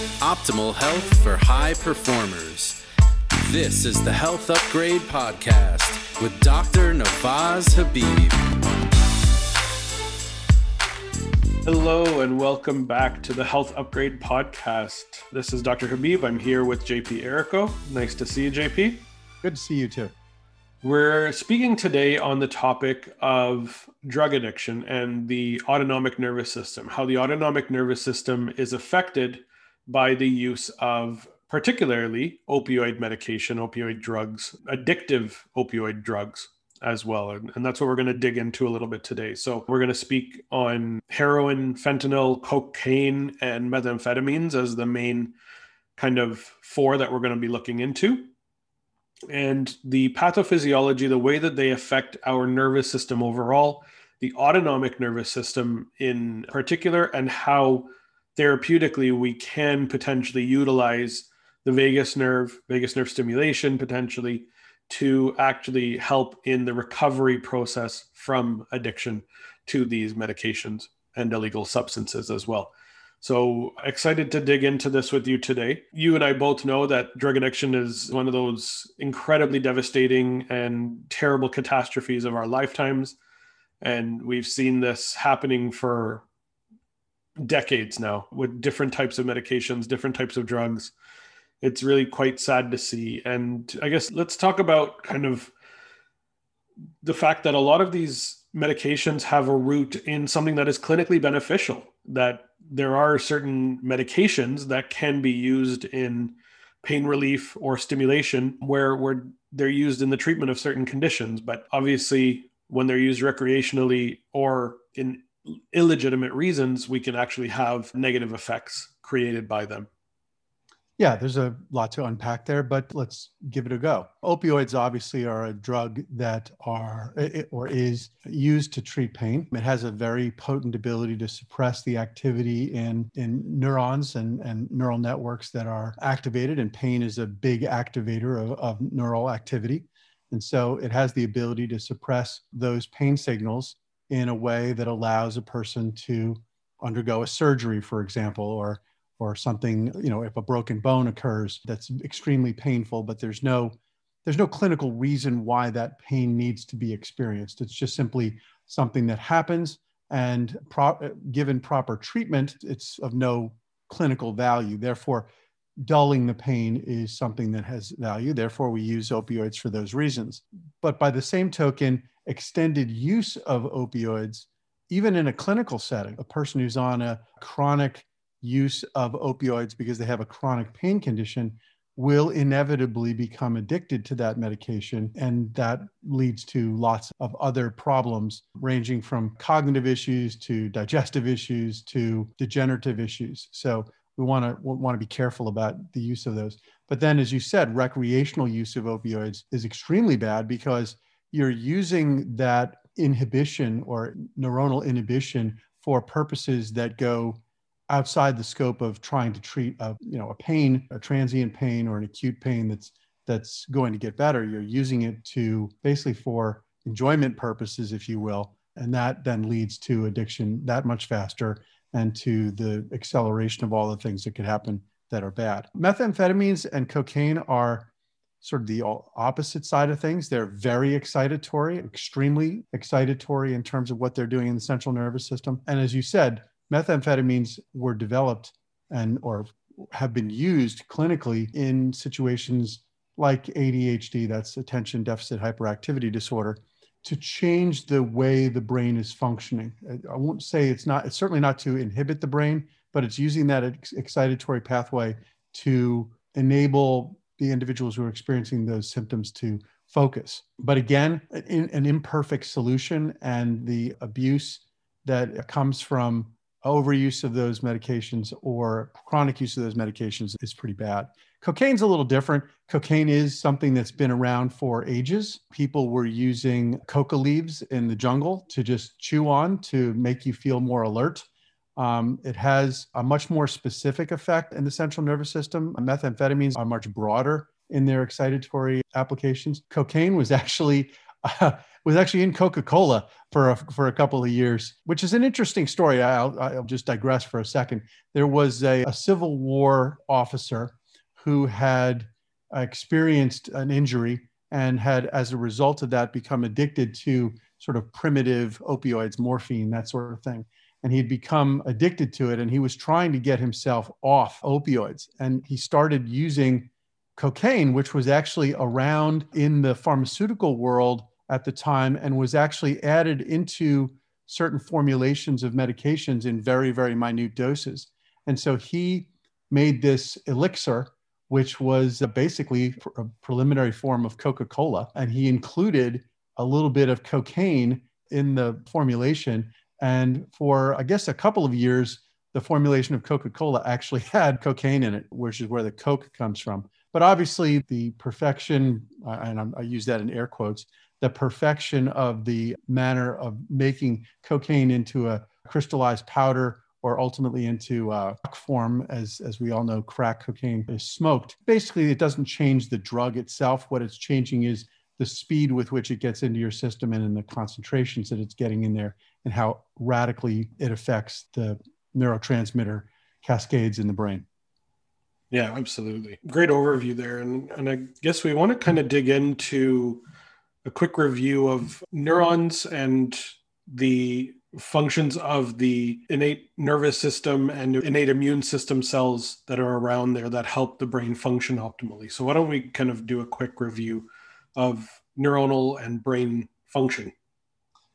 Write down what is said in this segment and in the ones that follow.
Optimal health for high performers. This is the Health Upgrade Podcast with Dr. Navaz Habib. Hello and welcome back to the Health Upgrade Podcast. This is Dr. Habib. I'm here with JP Errico. Nice to see you, JP. Good to see you too. We're speaking today on the topic of drug addiction and the autonomic nervous system, how the autonomic nervous system is affected by the use of particularly opioid medication, opioid drugs, addictive opioid drugs as well. And, and that's what we're going to dig into a little bit today. So, we're going to speak on heroin, fentanyl, cocaine, and methamphetamines as the main kind of four that we're going to be looking into and the pathophysiology, the way that they affect our nervous system overall, the autonomic nervous system in particular, and how therapeutically we can potentially utilize the vagus nerve, vagus nerve stimulation potentially to actually help in the recovery process from addiction to these medications and illegal substances as well. So excited to dig into this with you today. You and I both know that drug addiction is one of those incredibly devastating and terrible catastrophes of our lifetimes. And we've seen this happening for decades now with different types of medications, different types of drugs. It's really quite sad to see. And I guess let's talk about kind of the fact that a lot of these medications have a root in something that is clinically beneficial, that there are certain medications that can be used in pain relief or stimulation where, where they're used in the treatment of certain conditions. But obviously, when they're used recreationally or in illegitimate reasons, we can actually have negative effects created by them. Yeah, there's a lot to unpack there, but let's give it a go. Opioids obviously are a drug that are or is used to treat pain. It has a very potent ability to suppress the activity in, in neurons and, and neural networks that are activated, and pain is a big activator of, of neural activity. And so it has the ability to suppress those pain signals in a way that allows a person to undergo a surgery, for example, or or something you know if a broken bone occurs that's extremely painful but there's no there's no clinical reason why that pain needs to be experienced. It's just simply something that happens and pro- given proper treatment it's of no clinical value. Therefore dulling the pain is something that has value. Therefore we use opioids for those reasons. But by the same token extended use of opioids even in a clinical setting a person who's on a chronic use of opioids because they have a chronic pain condition will inevitably become addicted to that medication. And that leads to lots of other problems, ranging from cognitive issues to digestive issues to degenerative issues. So we want to want to be careful about the use of those. But then, as you said, recreational use of opioids is extremely bad because you're using that inhibition or neuronal inhibition for purposes that go outside the scope of trying to treat a you know a pain a transient pain or an acute pain that's that's going to get better. You're using it to basically for enjoyment purposes if you will and that then leads to addiction that much faster and to the acceleration of all the things that could happen that are bad. Methamphetamines and cocaine are sort of the opposite side of things they're very excitatory extremely excitatory in terms of what they're doing in the central nervous system and as you said methamphetamines were developed and or have been used clinically in situations like ADHD, that's attention deficit hyperactivity disorder, to change the way the brain is functioning. I won't say it's not, it's certainly not to inhibit the brain, but it's using that excitatory pathway to enable the individuals who are experiencing those symptoms to focus. But again, an imperfect solution and the abuse that comes from overuse of those medications or chronic use of those medications is pretty bad. Cocaine's a little different. Cocaine is something that's been around for ages. People were using coca leaves in the jungle to just chew on to make you feel more alert. Um, it has a much more specific effect in the central nervous system. Methamphetamines are much broader in their excitatory applications. Cocaine was actually uh, was actually in Coca-Cola for a, for a couple of years, which is an interesting story. I'll, I'll just digress for a second. There was a, a Civil War officer who had experienced an injury and had, as a result of that, become addicted to sort of primitive opioids, morphine, that sort of thing. And he'd become addicted to it, and he was trying to get himself off opioids. And he started using cocaine, which was actually around in the pharmaceutical world at the time and was actually added into certain formulations of medications in very, very minute doses. And so he made this elixir, which was basically a preliminary form of Coca Cola. And he included a little bit of cocaine in the formulation. And for, I guess, a couple of years, the formulation of Coca Cola actually had cocaine in it, which is where the Coke comes from. But obviously, the perfection, and I use that in air quotes, the perfection of the manner of making cocaine into a crystallized powder or ultimately into uh, form, as, as we all know, crack cocaine is smoked. Basically, it doesn't change the drug itself. What it's changing is the speed with which it gets into your system and in the concentrations that it's getting in there and how radically it affects the neurotransmitter cascades in the brain. Yeah, absolutely. Great overview there. And, and I guess we want to kind of dig into a quick review of neurons and the functions of the innate nervous system and innate immune system cells that are around there that help the brain function optimally. So, why don't we kind of do a quick review of neuronal and brain function?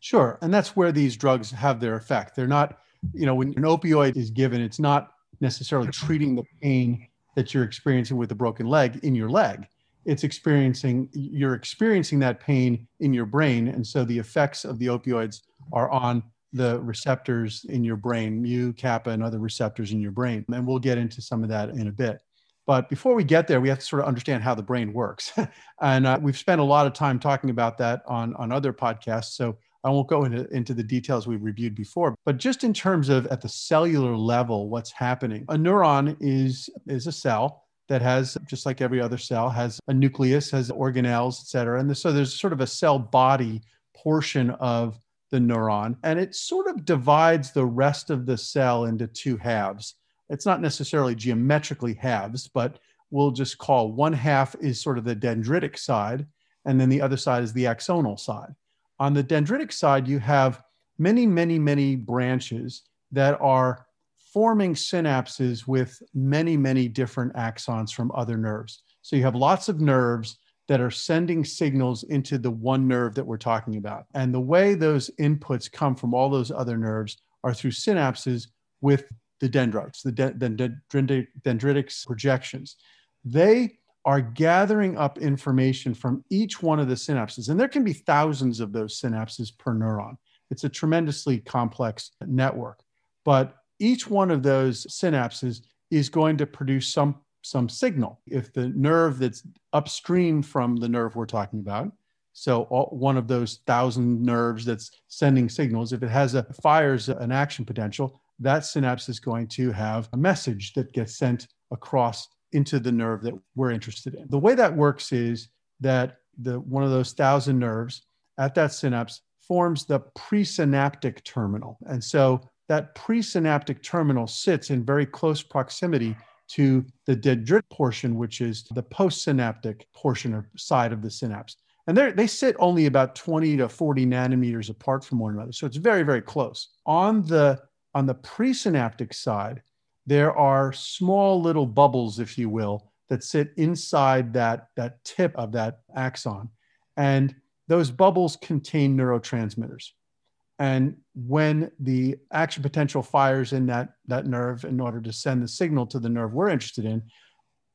Sure. And that's where these drugs have their effect. They're not, you know, when an opioid is given, it's not necessarily treating the pain that you're experiencing with a broken leg in your leg it's experiencing you're experiencing that pain in your brain and so the effects of the opioids are on the receptors in your brain mu kappa and other receptors in your brain and we'll get into some of that in a bit but before we get there we have to sort of understand how the brain works and uh, we've spent a lot of time talking about that on on other podcasts so I won't go into, into the details we've reviewed before, but just in terms of at the cellular level, what's happening. A neuron is, is a cell that has, just like every other cell, has a nucleus, has organelles, et cetera. And so there's sort of a cell body portion of the neuron, and it sort of divides the rest of the cell into two halves. It's not necessarily geometrically halves, but we'll just call one half is sort of the dendritic side, and then the other side is the axonal side. On the dendritic side, you have many, many, many branches that are forming synapses with many, many different axons from other nerves. So you have lots of nerves that are sending signals into the one nerve that we're talking about. And the way those inputs come from all those other nerves are through synapses with the dendrites, the, de- the dendritic projections. They are gathering up information from each one of the synapses. And there can be thousands of those synapses per neuron. It's a tremendously complex network. But each one of those synapses is going to produce some some signal. If the nerve that's upstream from the nerve we're talking about, so all, one of those thousand nerves that's sending signals, if it has a fires an action potential, that synapse is going to have a message that gets sent across into the nerve that we're interested in. The way that works is that the one of those thousand nerves at that synapse forms the presynaptic terminal. And so that presynaptic terminal sits in very close proximity to the dendritic portion, which is the postsynaptic portion or side of the synapse. And they sit only about 20 to 40 nanometers apart from one another. So it's very, very close. On the, on the presynaptic side, there are small little bubbles, if you will, that sit inside that, that tip of that axon. And those bubbles contain neurotransmitters. And when the action potential fires in that, that nerve in order to send the signal to the nerve we're interested in,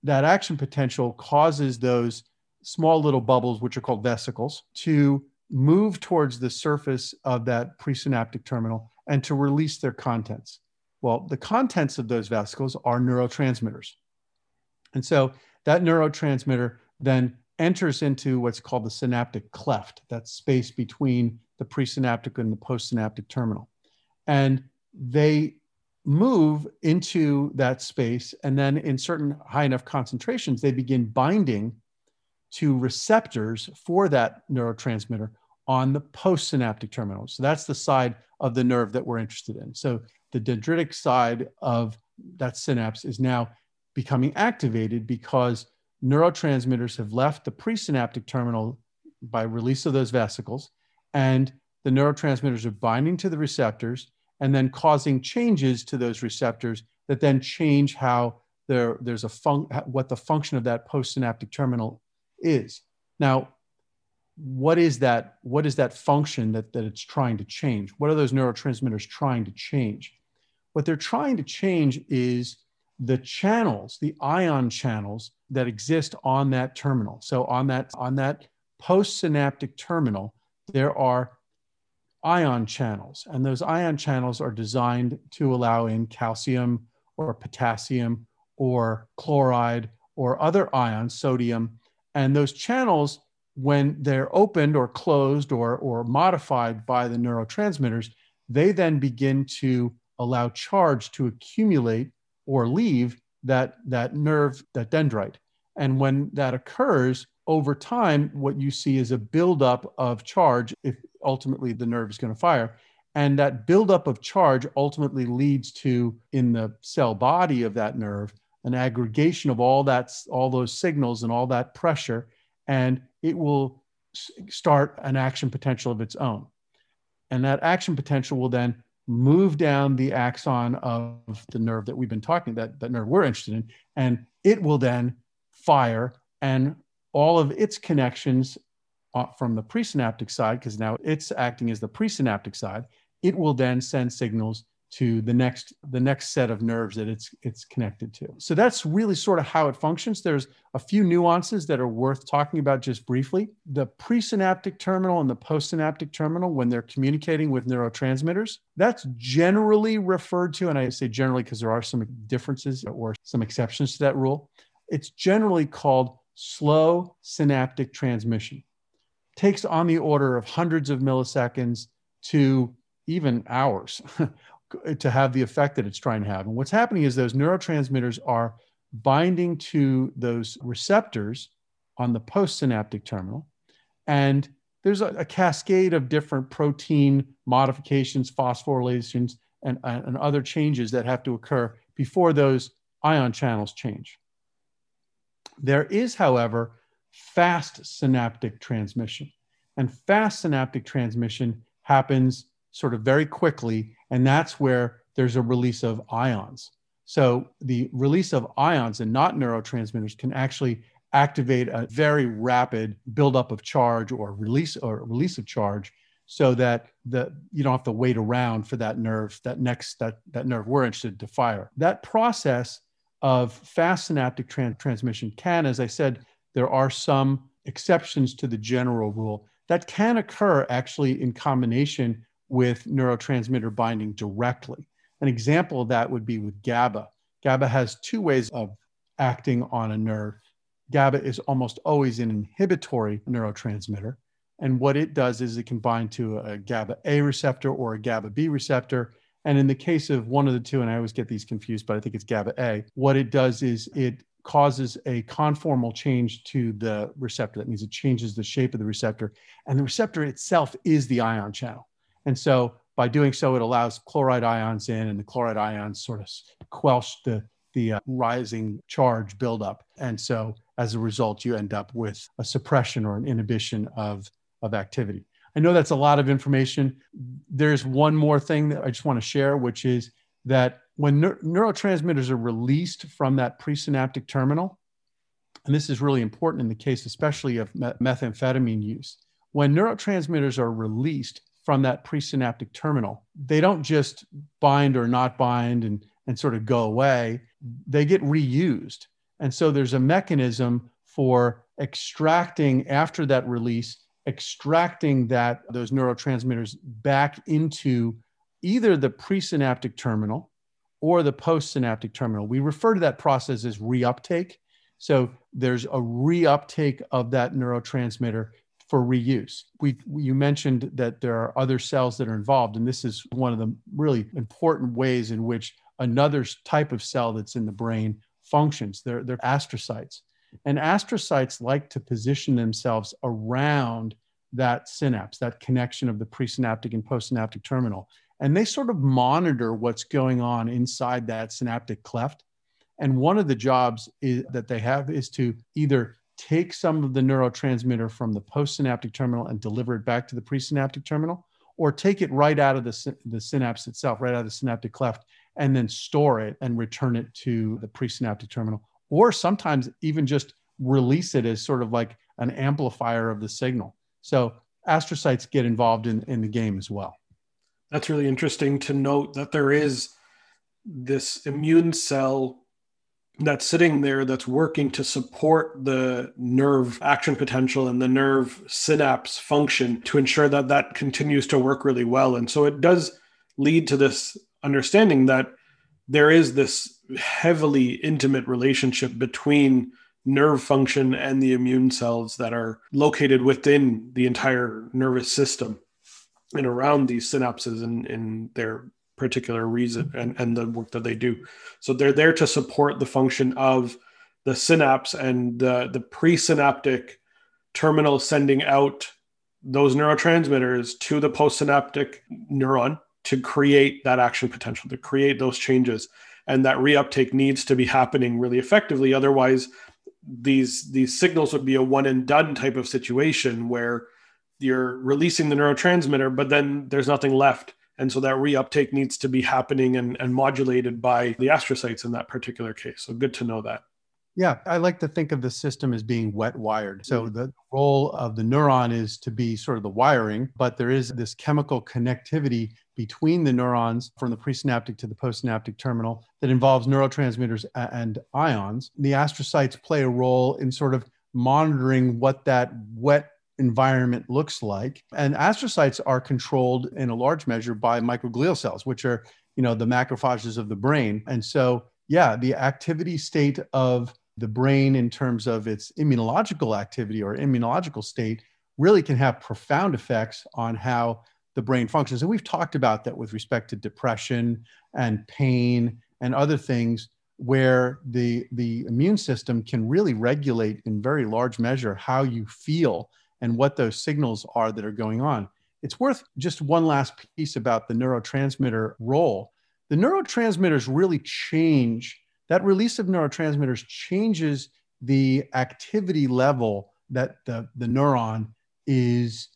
that action potential causes those small little bubbles, which are called vesicles, to move towards the surface of that presynaptic terminal and to release their contents. Well, the contents of those vesicles are neurotransmitters. And so that neurotransmitter then enters into what's called the synaptic cleft, that space between the presynaptic and the postsynaptic terminal. And they move into that space. And then in certain high enough concentrations, they begin binding to receptors for that neurotransmitter on the postsynaptic terminal. So that's the side of the nerve that we're interested in. So the dendritic side of that synapse is now becoming activated because neurotransmitters have left the presynaptic terminal by release of those vesicles, and the neurotransmitters are binding to the receptors and then causing changes to those receptors that then change how there, there's a fun, what the function of that postsynaptic terminal is. Now, what is that? What is that function that, that it's trying to change? What are those neurotransmitters trying to change? What they're trying to change is the channels, the ion channels that exist on that terminal. So on that on that postsynaptic terminal, there are ion channels, and those ion channels are designed to allow in calcium or potassium or chloride or other ions, sodium, and those channels when they're opened or closed or, or modified by the neurotransmitters, they then begin to allow charge to accumulate or leave that, that nerve, that dendrite. And when that occurs over time, what you see is a buildup of charge if ultimately the nerve is going to fire. And that buildup of charge ultimately leads to, in the cell body of that nerve, an aggregation of all that, all those signals and all that pressure, and it will start an action potential of its own. And that action potential will then move down the axon of the nerve that we've been talking that that nerve we're interested in and it will then fire and all of its connections uh, from the presynaptic side because now it's acting as the presynaptic side it will then send signals to the next the next set of nerves that it's it's connected to. So that's really sort of how it functions. There's a few nuances that are worth talking about just briefly. The presynaptic terminal and the postsynaptic terminal when they're communicating with neurotransmitters that's generally referred to and i say generally because there are some differences or some exceptions to that rule it's generally called slow synaptic transmission. Takes on the order of hundreds of milliseconds to even hours to have the effect that it's trying to have. And what's happening is those neurotransmitters are binding to those receptors on the postsynaptic terminal. And there's a, a cascade of different protein modifications, phosphorylations, and, and other changes that have to occur before those ion channels change. There is, however, fast synaptic transmission. And fast synaptic transmission happens sort of very quickly and that's where there's a release of ions. So the release of ions and not neurotransmitters can actually activate a very rapid buildup of charge or release or release of charge so that the you don't have to wait around for that nerve that next that that nerve we're interested to fire that process of fast synaptic tran- transmission can as i said there are some exceptions to the general rule that can occur actually in combination with neurotransmitter binding directly. An example of that would be with GABA. GABA has two ways of acting on a nerve. GABA is almost always an inhibitory neurotransmitter. And what it does is it can bind to a GABA A receptor or a GABA B receptor. And in the case of one of the two, and I always get these confused, but I think it's GABA A, what it does is it causes a conformal change to the receptor. That means it changes the shape of the receptor. And the receptor itself is the ion channel. And so by doing so, it allows chloride ions in, and the chloride ions sort of quelch the, the uh, rising charge buildup. And so as a result, you end up with a suppression or an inhibition of, of activity. I know that's a lot of information. There's one more thing that I just want to share, which is that when neurotransmitters are released from that presynaptic terminal, and this is really important in the case, especially of methamphetamine use, when neurotransmitters are released, from that presynaptic terminal. They don't just bind or not bind and, and sort of go away, they get reused. And so there's a mechanism for extracting after that release, extracting that those neurotransmitters back into either the presynaptic terminal or the postsynaptic terminal. We refer to that process as reuptake. So there's a reuptake of that neurotransmitter for reuse. We, you mentioned that there are other cells that are involved, and this is one of the really important ways in which another type of cell that's in the brain functions. They're, they're astrocytes. And astrocytes like to position themselves around that synapse, that connection of the presynaptic and postsynaptic terminal. And they sort of monitor what's going on inside that synaptic cleft. And one of the jobs is, that they have is to either take some of the neurotransmitter from the postsynaptic terminal and deliver it back to the presynaptic terminal, or take it right out of the, the synapse itself, right out of the synaptic cleft, and then store it and return it to the presynaptic terminal, or sometimes even just release it as sort of like an amplifier of the signal. So astrocytes get involved in, in the game as well. That's really interesting to note that there is this immune cell that's sitting there that's working to support the nerve action potential and the nerve synapse function to ensure that that continues to work really well. And so it does lead to this understanding that there is this heavily intimate relationship between nerve function and the immune cells that are located within the entire nervous system and around these synapses and in their particular reason and, and the work that they do. So they're there to support the function of the synapse and the, the presynaptic terminal sending out those neurotransmitters to the postsynaptic neuron to create that action potential, to create those changes. And that reuptake needs to be happening really effectively. Otherwise, these these signals would be a one and done type of situation where you're releasing the neurotransmitter, but then there's nothing left. And so that reuptake needs to be happening and, and modulated by the astrocytes in that particular case. So good to know that. Yeah, I like to think of the system as being wet wired. So the role of the neuron is to be sort of the wiring, but there is this chemical connectivity between the neurons from the presynaptic to the postsynaptic terminal that involves neurotransmitters and ions. The astrocytes play a role in sort of monitoring what that wet environment looks like. And astrocytes are controlled in a large measure by microglial cells, which are, you know, the macrophages of the brain. And so, yeah, the activity state of the brain in terms of its immunological activity or immunological state really can have profound effects on how the brain functions. And we've talked about that with respect to depression and pain and other things where the, the immune system can really regulate in very large measure how you feel and what those signals are that are going on. It's worth just one last piece about the neurotransmitter role. The neurotransmitters really change, that release of neurotransmitters changes the activity level that the, the neuron is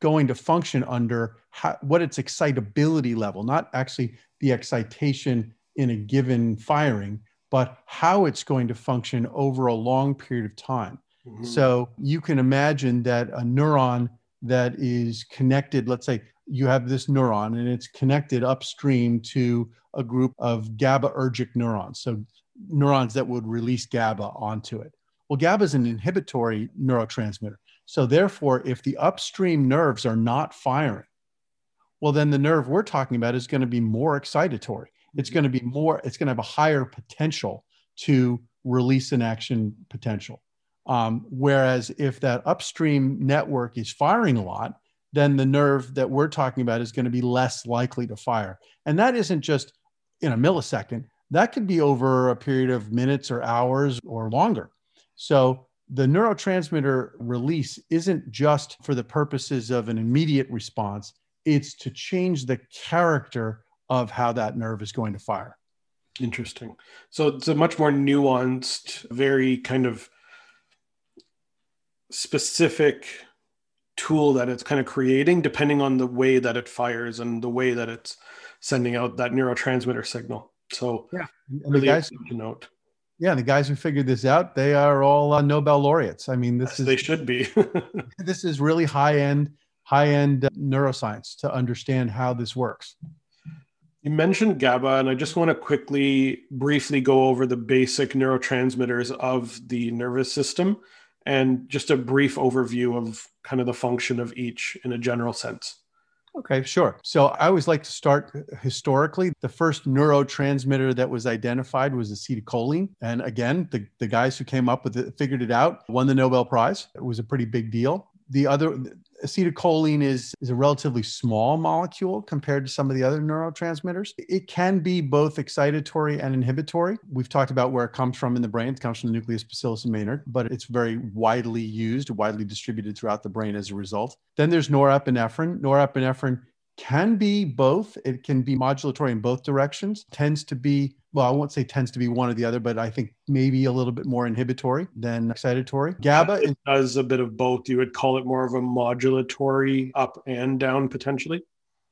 going to function under how, what its excitability level, not actually the excitation in a given firing, but how it's going to function over a long period of time. Mm-hmm. So you can imagine that a neuron that is connected, let's say you have this neuron and it's connected upstream to a group of GABAergic neurons. So neurons that would release GABA onto it. Well, GABA is an inhibitory neurotransmitter. So, therefore, if the upstream nerves are not firing, well, then the nerve we're talking about is going to be more excitatory. It's going to be more, it's going to have a higher potential to release an action potential. Um, whereas if that upstream network is firing a lot, then the nerve that we're talking about is going to be less likely to fire. And that isn't just in a millisecond, that could be over a period of minutes or hours or longer. So the neurotransmitter release isn't just for the purposes of an immediate response, it's to change the character of how that nerve is going to fire. Interesting. So it's a much more nuanced, very kind of specific tool that it's kind of creating depending on the way that it fires and the way that it's sending out that neurotransmitter signal. So yeah, and really guys, to note. Yeah, the guys who figured this out, they are all uh, Nobel laureates. I mean, this yes, is they should be. this is really high end, high end uh, neuroscience to understand how this works. You mentioned GABA, and I just want to quickly, briefly go over the basic neurotransmitters of the nervous system and just a brief overview of kind of the function of each in a general sense. Okay, sure. So I always like to start historically. The first neurotransmitter that was identified was acetylcholine. And again, the, the guys who came up with it figured it out, won the Nobel Prize. It was a pretty big deal. The other acetylcholine is, is a relatively small molecule compared to some of the other neurotransmitters. It can be both excitatory and inhibitory. We've talked about where it comes from in the brain. It comes from the nucleus basalis Meynert, but it's very widely used, widely distributed throughout the brain as a result. Then there's norepinephrine. Norepinephrine can be both. It can be modulatory in both directions, tends to be, well, I won't say tends to be one or the other, but I think maybe a little bit more inhibitory than excitatory. GABA it does a bit of both. You would call it more of a modulatory up and down potentially.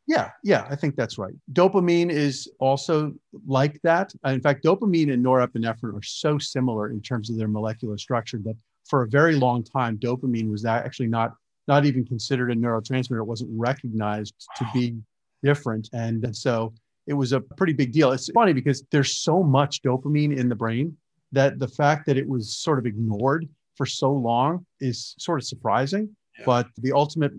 Yeah, yeah, I think that's right. Dopamine is also like that. In fact, dopamine and norepinephrine are so similar in terms of their molecular structure that for a very long time, dopamine was actually not not even considered a neurotransmitter. It wasn't recognized to be different. And so it was a pretty big deal. It's funny because there's so much dopamine in the brain that the fact that it was sort of ignored for so long is sort of surprising. Yeah. But the ultimate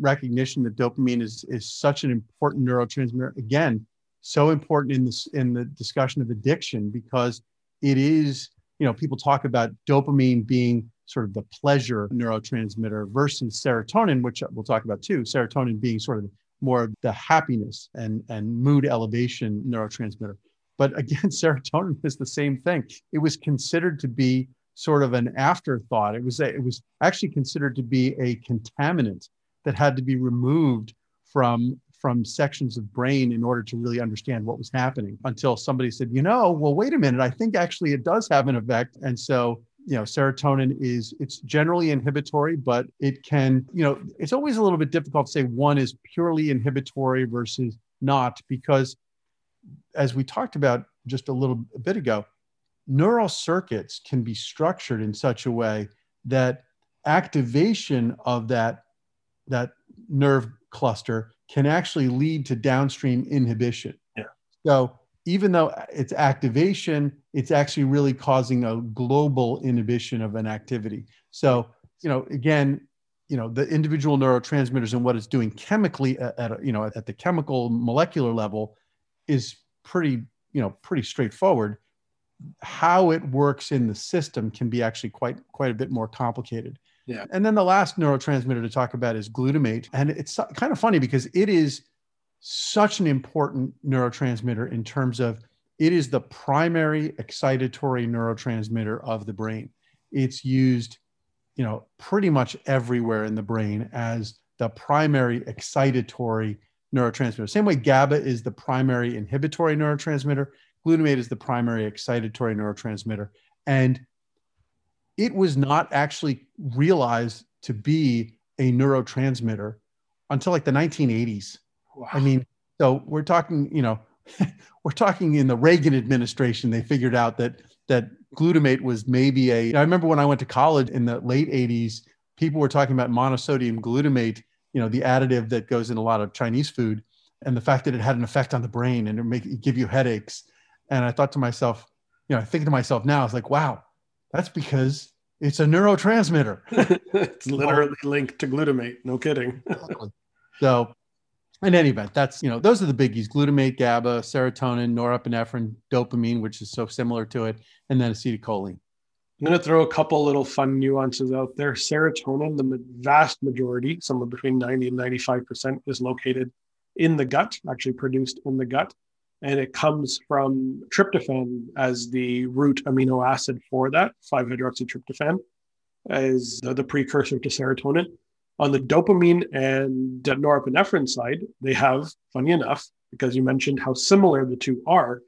recognition that dopamine is, is such an important neurotransmitter, again, so important in this in the discussion of addiction because it is, you know, people talk about dopamine being sort of the pleasure neurotransmitter versus serotonin, which we'll talk about too. Serotonin being sort of more of the happiness and, and mood elevation neurotransmitter. But again, serotonin is the same thing. It was considered to be sort of an afterthought. It was a, it was actually considered to be a contaminant that had to be removed from from sections of brain in order to really understand what was happening until somebody said, you know, well, wait a minute, I think actually it does have an effect. And so you know serotonin is it's generally inhibitory but it can you know it's always a little bit difficult to say one is purely inhibitory versus not because as we talked about just a little a bit ago neural circuits can be structured in such a way that activation of that that nerve cluster can actually lead to downstream inhibition. Yeah. So even though it's activation, it's actually really causing a global inhibition of an activity. So, you know, again, you know, the individual neurotransmitters and what it's doing chemically at, at you know at the chemical molecular level is pretty you know pretty straightforward. How it works in the system can be actually quite quite a bit more complicated. Yeah. And then the last neurotransmitter to talk about is glutamate, and it's kind of funny because it is such an important neurotransmitter in terms of it is the primary excitatory neurotransmitter of the brain. It's used, you know, pretty much everywhere in the brain as the primary excitatory neurotransmitter. Same way GABA is the primary inhibitory neurotransmitter, glutamate is the primary excitatory neurotransmitter. And it was not actually realized to be a neurotransmitter until like the 1980s. Wow. I mean, so we're talking, you know, we're talking in the Reagan administration, they figured out that that glutamate was maybe a. I remember when I went to college in the late 80s, people were talking about monosodium glutamate, you know, the additive that goes in a lot of Chinese food, and the fact that it had an effect on the brain and it make it give you headaches. And I thought to myself, you know, I think to myself now, it's like, wow, that's because it's a neurotransmitter. it's literally linked to glutamate. No kidding. so in any event, that's, you know, those are the biggies glutamate, GABA, serotonin, norepinephrine, dopamine, which is so similar to it, and then acetylcholine. I'm going to throw a couple little fun nuances out there. Serotonin, the vast majority, somewhere between 90 and 95%, is located in the gut, actually produced in the gut. And it comes from tryptophan as the root amino acid for that. 5 hydroxytryptophan is the, the precursor to serotonin. On the dopamine and norepinephrine side, they have, funny enough, because you mentioned how similar the two are,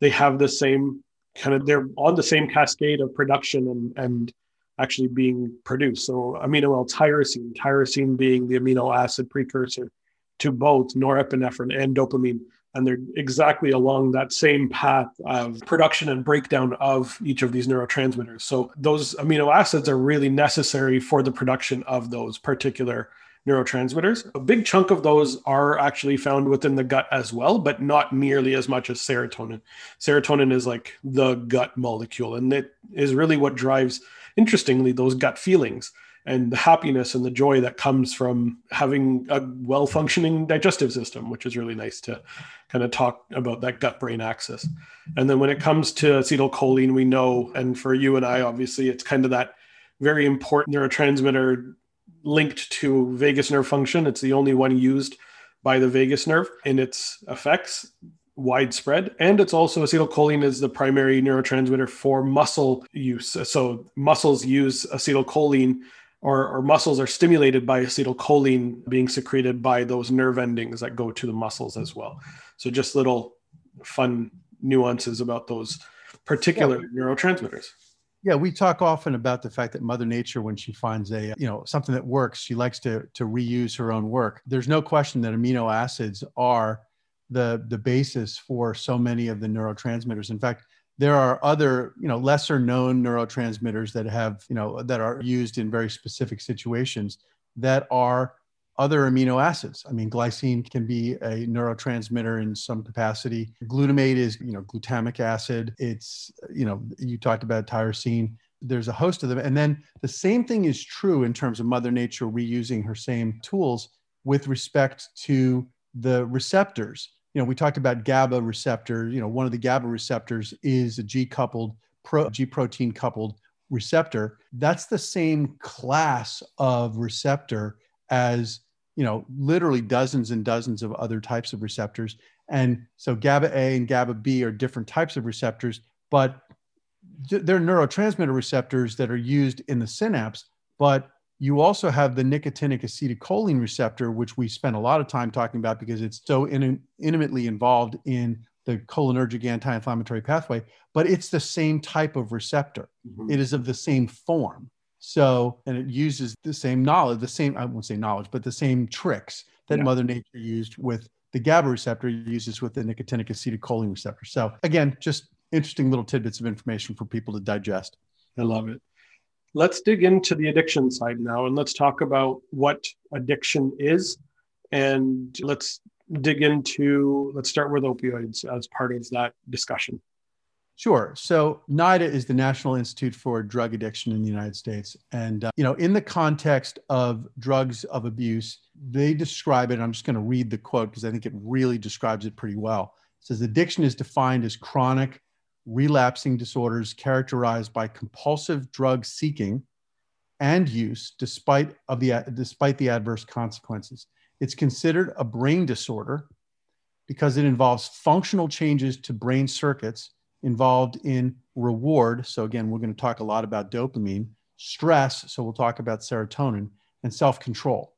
they have the same kind of, they're on the same cascade of production and, and actually being produced. So amino L tyrosine, tyrosine being the amino acid precursor to both norepinephrine and dopamine and they're exactly along that same path of production and breakdown of each of these neurotransmitters. So those amino acids are really necessary for the production of those particular neurotransmitters. A big chunk of those are actually found within the gut as well, but not nearly as much as serotonin. Serotonin is like the gut molecule, and it is really what drives, interestingly, those gut feelings and the happiness and the joy that comes from having a well functioning digestive system, which is really nice to kind of talk about that gut brain axis. And then when it comes to acetylcholine, we know, and for you and I, obviously, it's kind of that very important neurotransmitter linked to vagus nerve function. It's the only one used by the vagus nerve in its effects widespread and it's also acetylcholine is the primary neurotransmitter for muscle use so muscles use acetylcholine or, or muscles are stimulated by acetylcholine being secreted by those nerve endings that go to the muscles as well so just little fun nuances about those particular yeah. neurotransmitters yeah, we talk often about the fact that Mother Nature, when she finds a you know something that works, she likes to to reuse her own work. There's no question that amino acids are the the basis for so many of the neurotransmitters. In fact, there are other you know lesser known neurotransmitters that have you know that are used in very specific situations that are other amino acids. I mean, glycine can be a neurotransmitter in some capacity. Glutamate is, you know, glutamic acid. It's, you know, you talked about tyrosine. There's a host of them. And then the same thing is true in terms of Mother Nature reusing her same tools with respect to the receptors. You know, we talked about GABA receptor. You know, one of the GABA receptors is a G coupled, pro, G protein coupled receptor. That's the same class of receptor as you know, literally dozens and dozens of other types of receptors. And so GABA A and GABA B are different types of receptors, but they're neurotransmitter receptors that are used in the synapse. But you also have the nicotinic acetylcholine receptor, which we spent a lot of time talking about because it's so in, intimately involved in the cholinergic anti-inflammatory pathway. But it's the same type of receptor. Mm-hmm. It is of the same form. So, and it uses the same knowledge, the same, I won't say knowledge, but the same tricks that yeah. Mother Nature used with the GABA receptor, uses with the nicotinic acetylcholine receptor. So, again, just interesting little tidbits of information for people to digest. I love it. Let's dig into the addiction side now and let's talk about what addiction is. And let's dig into, let's start with opioids as part of that discussion. Sure. So NIDA is the National Institute for Drug Addiction in the United States. And, uh, you know, in the context of drugs of abuse, they describe it. I'm just going to read the quote because I think it really describes it pretty well. It says addiction is defined as chronic, relapsing disorders characterized by compulsive drug seeking and use despite of the despite the adverse consequences. It's considered a brain disorder because it involves functional changes to brain circuits involved in reward. So, again, we're going to talk a lot about dopamine, stress. So, we'll talk about serotonin and self control.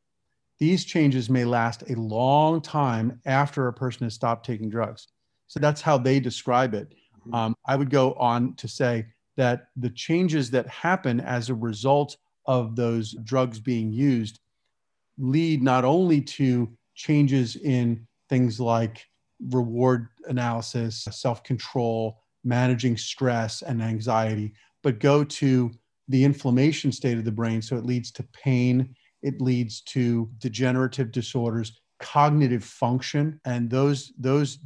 These changes may last a long time after a person has stopped taking drugs. So, that's how they describe it. Mm-hmm. Um, I would go on to say that the changes that happen as a result of those drugs being used lead not only to changes in things like reward analysis, self control, managing stress and anxiety, but go to the inflammation state of the brain. So it leads to pain, it leads to degenerative disorders, cognitive function, and those those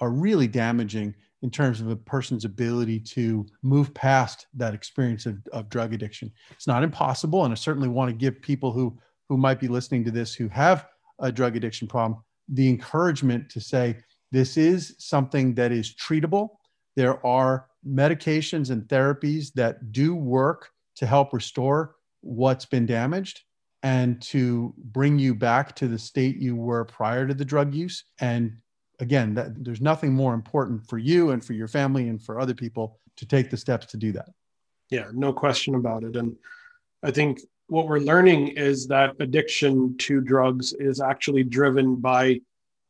are really damaging in terms of a person's ability to move past that experience of, of drug addiction. It's not impossible, and I certainly want to give people who who might be listening to this who have a drug addiction problem the encouragement to say this is something that is treatable there are medications and therapies that do work to help restore what's been damaged and to bring you back to the state you were prior to the drug use. And again, that, there's nothing more important for you and for your family and for other people to take the steps to do that. Yeah, no question about it. And I think what we're learning is that addiction to drugs is actually driven by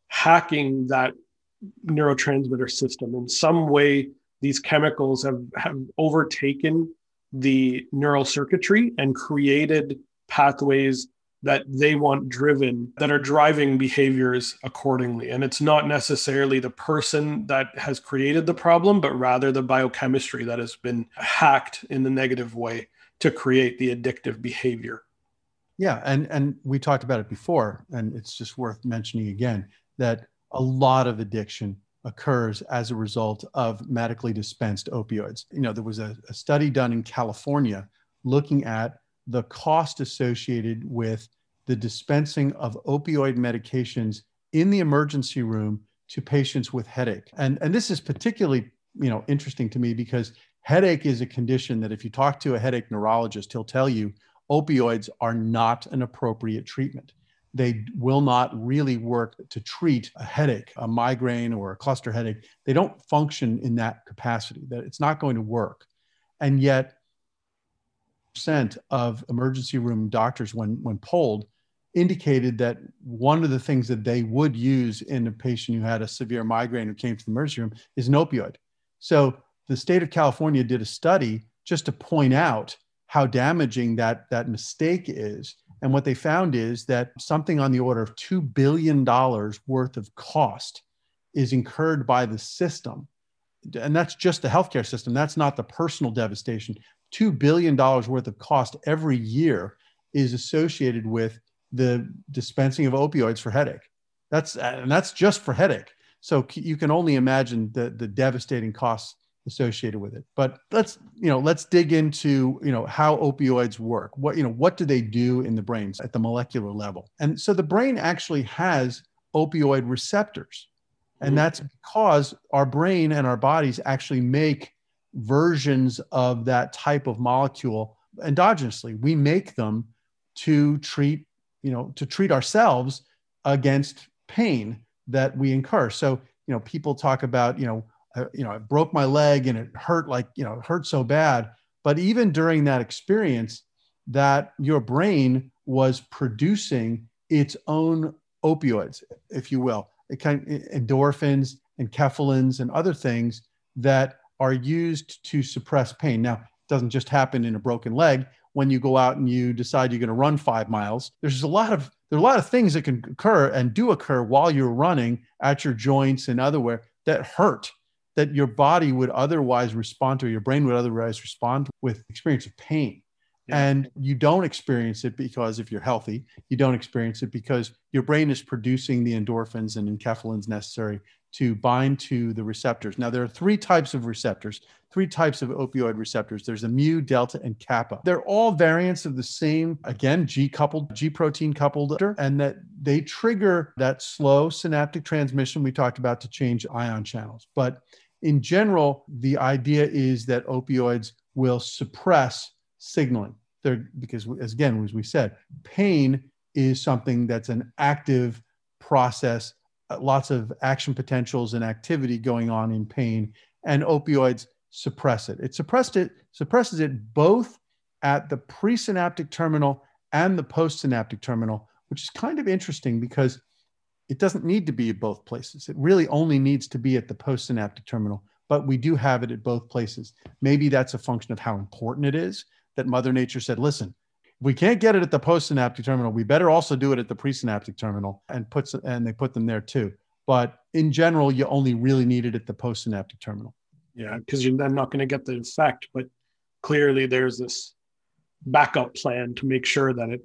hacking that neurotransmitter system. In some way, these chemicals have, have overtaken the neural circuitry and created pathways that they want driven that are driving behaviors accordingly. And it's not necessarily the person that has created the problem, but rather the biochemistry that has been hacked in the negative way to create the addictive behavior. Yeah, and and we talked about it before, and it's just worth mentioning again that a lot of addiction occurs as a result of medically dispensed opioids. You know, there was a, a, study done in California looking at the cost associated with the dispensing of opioid medications in the emergency room to patients with headache. And, and this is particularly, you know, interesting to me because headache is a condition that if you talk to a headache neurologist, he'll tell you opioids are not an appropriate treatment. They will not really work to treat a headache, a migraine, or a cluster headache. They don't function in that capacity. That it's not going to work, and yet, percent of emergency room doctors, when when polled, indicated that one of the things that they would use in a patient who had a severe migraine who came to the emergency room is an opioid. So the state of California did a study just to point out how damaging that that mistake is. And what they found is that something on the order of $2 billion worth of cost is incurred by the system. And that's just the healthcare system. That's not the personal devastation. $2 billion worth of cost every year is associated with the dispensing of opioids for headache. That's and that's just for headache. So you can only imagine the the devastating costs associated with it. But let's, you know, let's dig into, you know, how opioids work. What, you know, what do they do in the brains at the molecular level? And so the brain actually has opioid receptors. And mm-hmm. that's because our brain and our bodies actually make versions of that type of molecule endogenously. We make them to treat, you know, to treat ourselves against pain that we incur. So, you know, people talk about, you know, I, you know, I broke my leg and it hurt like, you know, it hurt so bad. But even during that experience, that your brain was producing its own opioids, if you will, it kind of, endorphins and enkephalins and other things that are used to suppress pain. Now, it doesn't just happen in a broken leg. When you go out and you decide you're going to run five miles, there's a lot of there are a lot of things that can occur and do occur while you're running at your joints and otherwhere that hurt that your body would otherwise respond to, your brain would otherwise respond with experience of pain. Yeah. And you don't experience it because if you're healthy, you don't experience it because your brain is producing the endorphins and enkephalins necessary to bind to the receptors. Now, there are three types of receptors, three types of opioid receptors. There's a mu, delta, and kappa. They're all variants of the same, again, G coupled, G protein coupled, and that they trigger that slow synaptic transmission we talked about to change ion channels. But in general, the idea is that opioids will suppress signaling. They're, because, as again, as we said, pain is something that's an active process, lots of action potentials and activity going on in pain, and opioids suppress it. It suppressed it, suppresses it both at the presynaptic terminal and the postsynaptic terminal, which is kind of interesting because it doesn't need to be at both places. It really only needs to be at the postsynaptic terminal, but we do have it at both places. Maybe that's a function of how important it is that Mother Nature said, listen, we can't get it at the postsynaptic terminal. We better also do it at the presynaptic terminal and puts and they put them there too. But in general, you only really need it at the postsynaptic terminal. Yeah, because you're then not going to get the effect. But clearly, there's this backup plan to make sure that it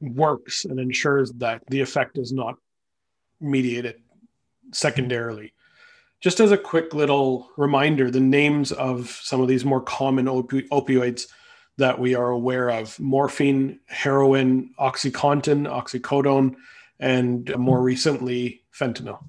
works and ensures that the effect is not mediated secondarily. Just as a quick little reminder, the names of some of these more common opi- opioids that we are aware of morphine, heroin, Oxycontin, oxycodone, and more recently, fentanyl.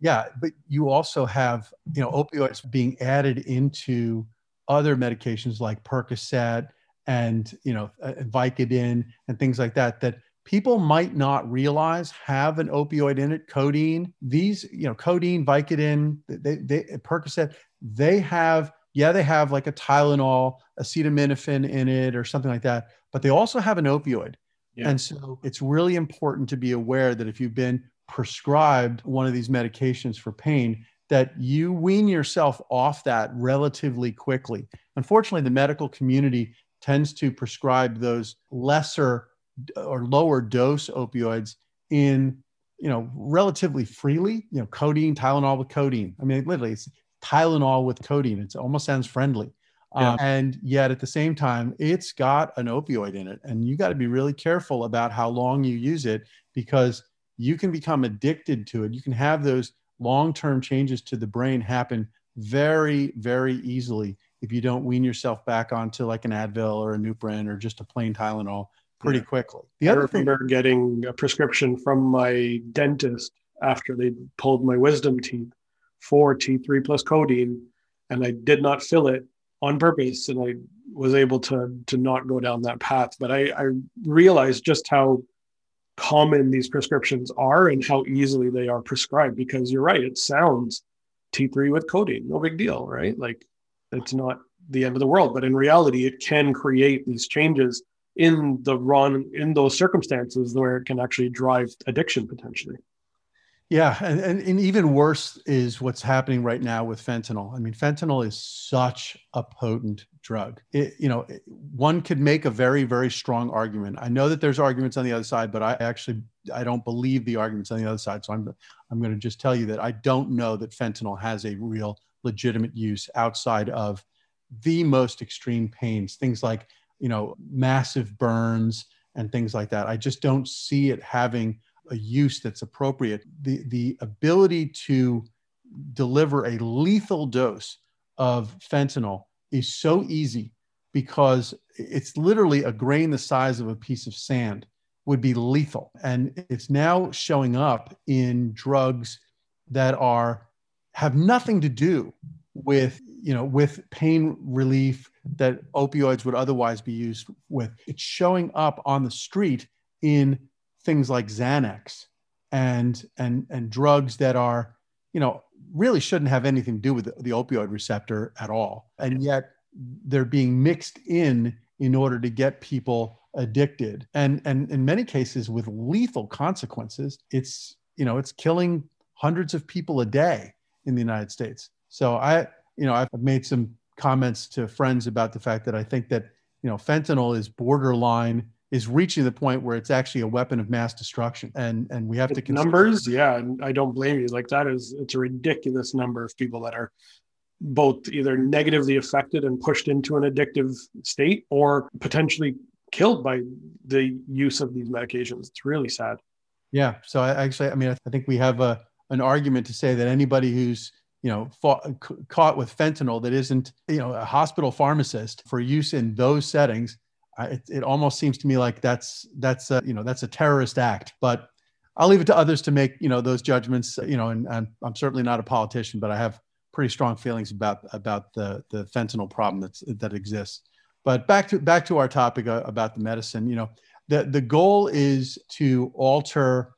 Yeah, but you also have, you know, opioids being added into other medications like Percocet and, you know, uh, Vicodin and things like that that people might not realize have an opioid in it codeine these you know codeine vicodin they, they percocet they have yeah they have like a tylenol acetaminophen in it or something like that but they also have an opioid. Yeah. and so it's really important to be aware that if you've been prescribed one of these medications for pain that you wean yourself off that relatively quickly. Unfortunately the medical community tends to prescribe those lesser or lower dose opioids in you know relatively freely you know codeine tylenol with codeine. I mean literally it's tylenol with codeine it almost sounds friendly yeah. um, and yet at the same time it's got an opioid in it and you got to be really careful about how long you use it because you can become addicted to it you can have those long-term changes to the brain happen very very easily if you don't wean yourself back onto like an advil or a nuprin or just a plain tylenol pretty yeah. quickly. The I other remember thing, getting a prescription from my dentist after they pulled my wisdom teeth for T3 plus codeine, and I did not fill it on purpose. And I was able to to not go down that path. But I, I realized just how common these prescriptions are and how easily they are prescribed because you're right, it sounds T3 with codeine, no big deal, right? Like it's not the end of the world, but in reality, it can create these changes in the run in those circumstances where it can actually drive addiction potentially. Yeah, and, and, and even worse is what's happening right now with fentanyl. I mean, fentanyl is such a potent drug. It, you know, one could make a very, very strong argument. I know that there's arguments on the other side, but I actually I don't believe the arguments on the other side. So I'm I'm going to just tell you that I don't know that fentanyl has a real legitimate use outside of the most extreme pains, things like you know massive burns and things like that. I just don't see it having a use that's appropriate. The, the ability to deliver a lethal dose of fentanyl is so easy because it's literally a grain the size of a piece of sand would be lethal. And it's now showing up in drugs that are have nothing to do with you know with pain relief that opioids would otherwise be used with it's showing up on the street in things like Xanax and and and drugs that are, you know, really shouldn't have anything to do with the, the opioid receptor at all. And yet they're being mixed in in order to get people addicted. And and in many cases with lethal consequences. It's, you know, it's killing hundreds of people a day in the United States. So I, you know, I've made some comments to friends about the fact that I think that, you know, fentanyl is borderline is reaching the point where it's actually a weapon of mass destruction and and we have to consider- numbers? Yeah and i don't blame you. Like that is it's a ridiculous number of people that are both either negatively affected and pushed into an addictive state or potentially killed by the use of these medications. It's really sad. Yeah so i actually i mean i think we have a an argument to say that anybody who's you know fought, caught with fentanyl that isn't you know a hospital pharmacist for use in those settings it, it almost seems to me like that's that's a, you know that's a terrorist act but i'll leave it to others to make you know those judgments you know and, and i'm certainly not a politician but i have pretty strong feelings about about the the fentanyl problem that's that exists. But back to back to our topic uh, about the medicine you know the the goal is to alter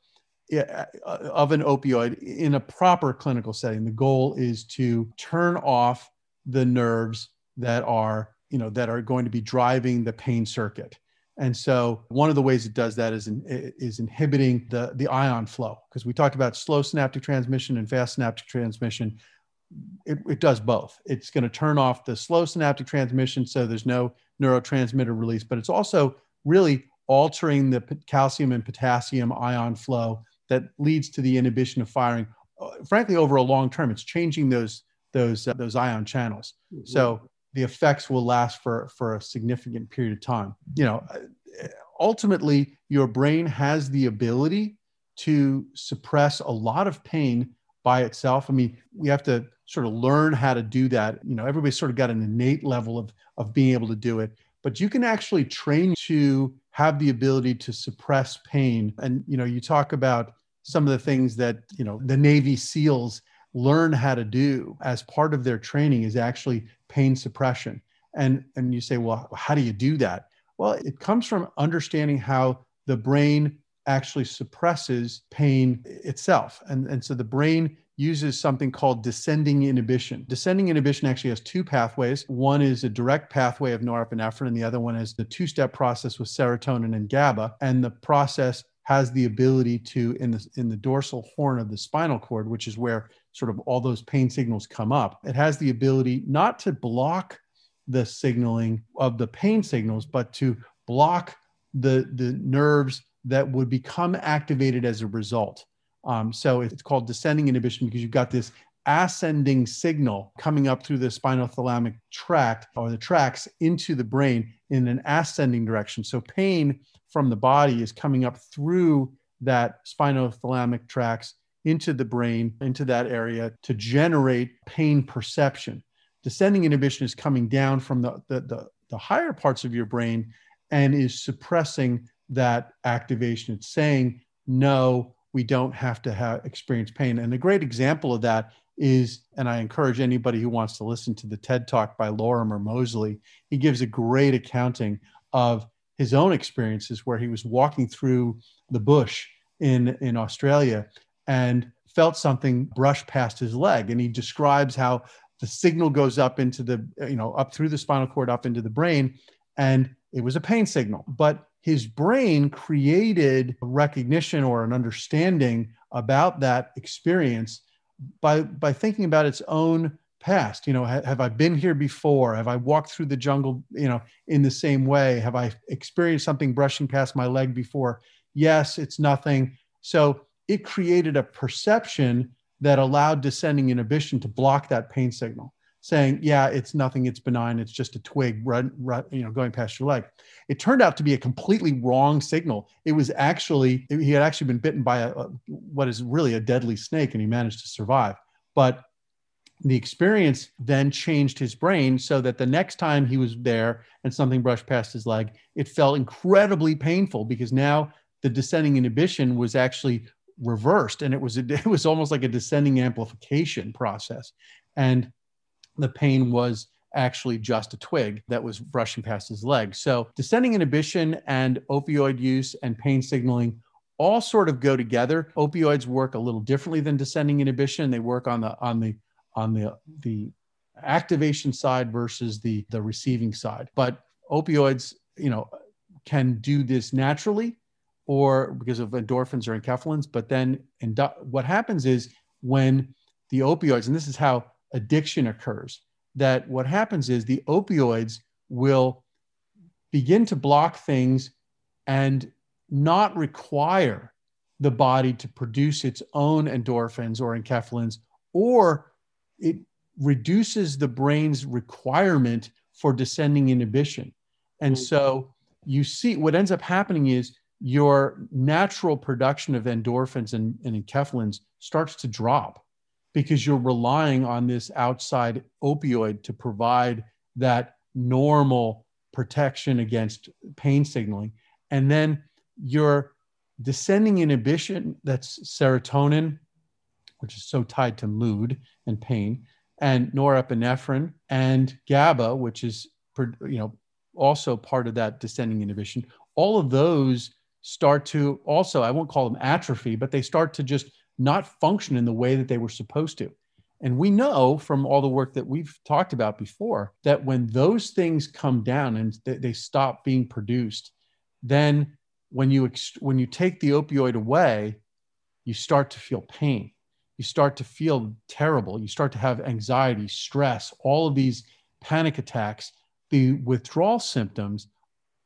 uh, of an opioid in a proper clinical setting. The goal is to turn off the nerves that are you know that are going to be driving the pain circuit. And so one of the ways it does that is in, is inhibiting the the ion flow because we talked about slow synaptic transmission and fast synaptic transmission. It, it does both. It's going to turn off the slow synaptic transmission so there's no neurotransmitter release but it's also really altering the calcium and potassium ion flow that leads to the inhibition of firing uh, frankly over a long term. It's changing those those uh, those ion channels. Mm-hmm. so the effects will last for for a significant period of time. You know ultimately your brain has the ability to suppress a lot of pain by itself. I mean we have to sort of learn how to do that. You know everybody's sort of got an innate level of of being able to do it but you can actually train to have the ability to suppress pain. And you know you talk about some of the things that you know the navy seals learn how to do as part of their training is actually pain suppression. And, and you say, well, how do you do that? Well, it comes from understanding how the brain actually suppresses pain itself. And, and so the brain uses something called descending inhibition. Descending inhibition actually has two pathways. One is a direct pathway of norepinephrine, and the other one is the two step process with serotonin and GABA. And the process has the ability to in the in the dorsal horn of the spinal cord which is where sort of all those pain signals come up it has the ability not to block the signaling of the pain signals but to block the the nerves that would become activated as a result. Um, so it's called descending inhibition because you've got this ascending signal coming up through the spinothalamic tract or the tracts into the brain in an ascending direction. So pain from the body is coming up through that spinothalamic tracts into the brain, into that area to generate pain perception. Descending inhibition is coming down from the, the, the, the higher parts of your brain and is suppressing that activation. It's saying, no, we don't have to have experience pain. And a great example of that is, and I encourage anybody who wants to listen to the TED Talk by Lorimer Moseley, he gives a great accounting of his own experiences where he was walking through the bush in, in Australia and felt something brush past his leg. And he describes how the signal goes up into the, you know, up through the spinal cord, up into the brain. And it was a pain signal. But his brain created a recognition or an understanding about that experience by by thinking about its own past you know ha, have i been here before have i walked through the jungle you know in the same way have i experienced something brushing past my leg before yes it's nothing so it created a perception that allowed descending inhibition to block that pain signal saying, yeah, it's nothing, it's benign, it's just a twig run, run, you know, going past your leg. It turned out to be a completely wrong signal. It was actually, he had actually been bitten by a, a, what is really a deadly snake and he managed to survive. But the experience then changed his brain so that the next time he was there and something brushed past his leg, it felt incredibly painful because now the descending inhibition was actually reversed and it was it was almost like a descending amplification process and the pain was actually just a twig that was brushing past his leg. So, descending inhibition and opioid use and pain signaling all sort of go together. Opioids work a little differently than descending inhibition. They work on the on the on the the activation side versus the the receiving side. But opioids, you know, can do this naturally or because of endorphins or enkephalins. But then, and what happens is when the opioids, and this is how addiction occurs, that what happens is the opioids will begin to block things and not require the body to produce its own endorphins or enkephalins, or it reduces the brain's requirement for descending inhibition. And mm. so you see what ends up happening is your natural production of endorphins and, and enkephalins starts to drop because you're relying on this outside opioid to provide that normal protection against pain signaling. And then your descending inhibition, that's serotonin, which is so tied to mood and pain, and norepinephrine and GABA, which is you know also part of that descending inhibition. All of those start to also, I won't call them atrophy, but they start to just not function in the way that they were supposed to. And we know from all the work that we've talked about before that when those things come down and they stop being produced, then when you when you take the opioid away, you start to feel pain. You start to feel terrible. You start to have anxiety, stress, all of these panic attacks. The withdrawal symptoms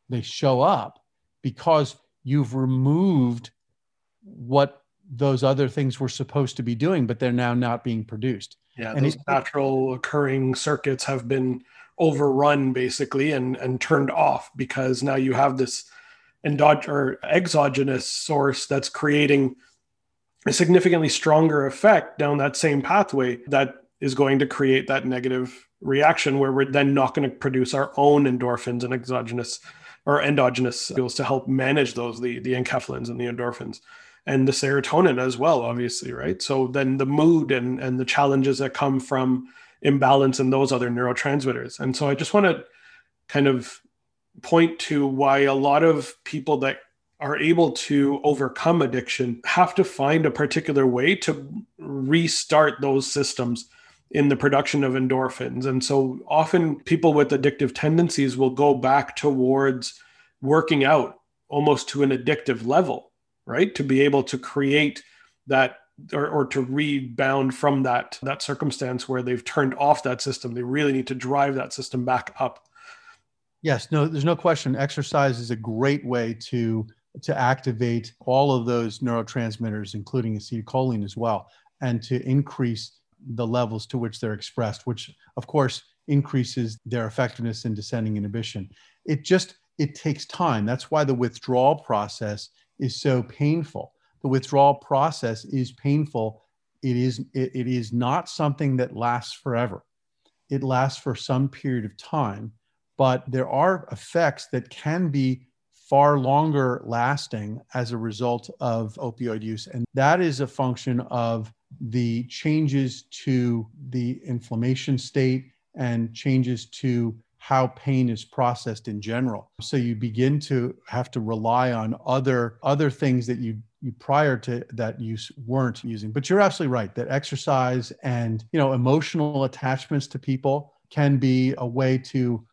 they show up because you've removed what those other things were supposed to be doing, but they're now not being produced. Yeah, and those natural occurring circuits have been overrun basically and and turned off because now you have this endog- or exogenous source that's creating a significantly stronger effect down that same pathway that is going to create that negative reaction where we're then not going to produce our own endorphins and exogenous or endogenous fuels to help manage those the the enkephalins and the endorphins and the serotonin as well obviously right? So then the mood and and the challenges that come from imbalance in those other neurotransmitters. And so i just want to kind of point to why a lot of people that are able to overcome addiction have to find a particular way to restart those systems in the production of endorphins. And so often people with addictive tendencies will go back towards working out almost to an addictive level right? To be able to create that or, or to rebound from that that circumstance where they've turned off that system. They really need to drive that system back up. Yes, no, there's no question. Exercise is a great way to to activate all of those neurotransmitters, including acetylcholine as well, and to increase the levels to which they're expressed, which of course increases their effectiveness in descending inhibition. It just it takes time. That's why the withdrawal process is so painful. The withdrawal process is painful. It is, it, it is not something that lasts forever. It lasts for some period of time, but there are effects that can be far longer lasting as a result of opioid use. And that is a function of the changes to the inflammation state and changes to how pain is processed in general. So you begin to have to rely on other other things that you you prior to that use weren't using. But you're absolutely right that exercise and you know emotional attachments to people can be a way to,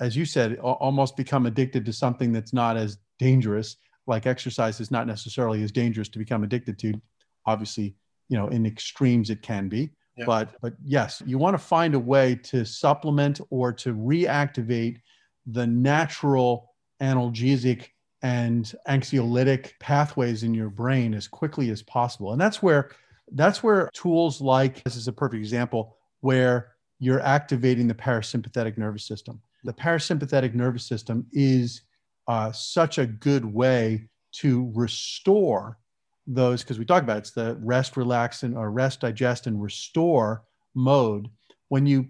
as you said, almost become addicted to something that's not as dangerous. Like exercise is not necessarily as dangerous to become addicted to. Obviously, you know, in extremes it can be. Yeah. But but yes, you want to find a way to supplement or to reactivate the natural analgesic and anxiolytic pathways in your brain as quickly as possible. And that's where that's where tools like this is a perfect example where you're activating the parasympathetic nervous system. The parasympathetic nervous system is uh, such a good way to restore those because we talk about it, it's the rest, relax, and or rest, digest, and restore mode. When you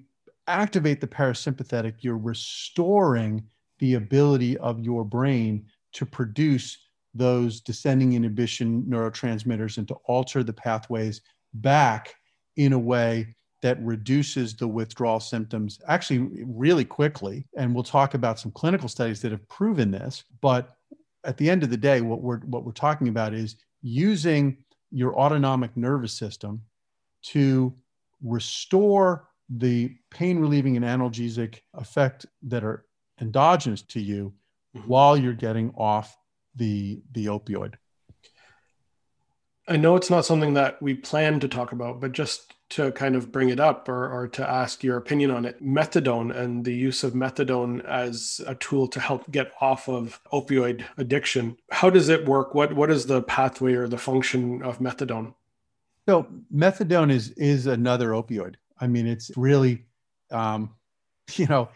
activate the parasympathetic, you're restoring the ability of your brain to produce those descending inhibition neurotransmitters and to alter the pathways back in a way that reduces the withdrawal symptoms actually really quickly. And we'll talk about some clinical studies that have proven this. But at the end of the day, what we're what we're talking about is using your autonomic nervous system to restore the pain relieving and analgesic effect that are endogenous to you mm-hmm. while you're getting off the the opioid. I know it's not something that we plan to talk about, but just to kind of bring it up or, or to ask your opinion on it methadone and the use of methadone as a tool to help get off of opioid addiction how does it work? What what is the pathway or the function of methadone? So methadone is is another opioid. I mean it's really um, you know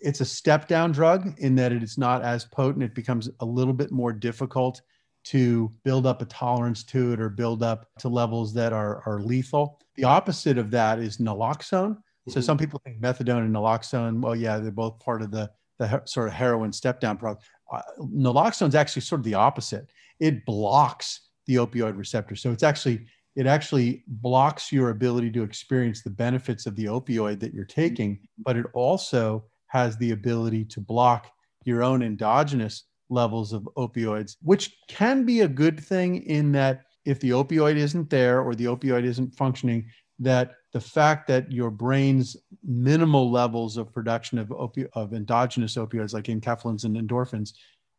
it's a step down drug in that it is not as potent. It becomes a little bit more difficult to build up a tolerance to it or build up to levels that are, are lethal. The opposite of that is naloxone. Mm-hmm. So some people think methadone and naloxone, well, yeah, they're both part of the, the sort of heroin step down problem. Uh, naloxone is actually sort of the opposite. It blocks the opioid receptor. So it's actually it actually blocks your ability to experience the benefits of the opioid that you're taking, but it also has the ability to block your own endogenous levels of opioids, which can be a good thing in that if the opioid isn't there or the opioid isn't functioning, that the fact that your brain's minimal levels of production of, opi- of endogenous opioids like enkephalins and endorphins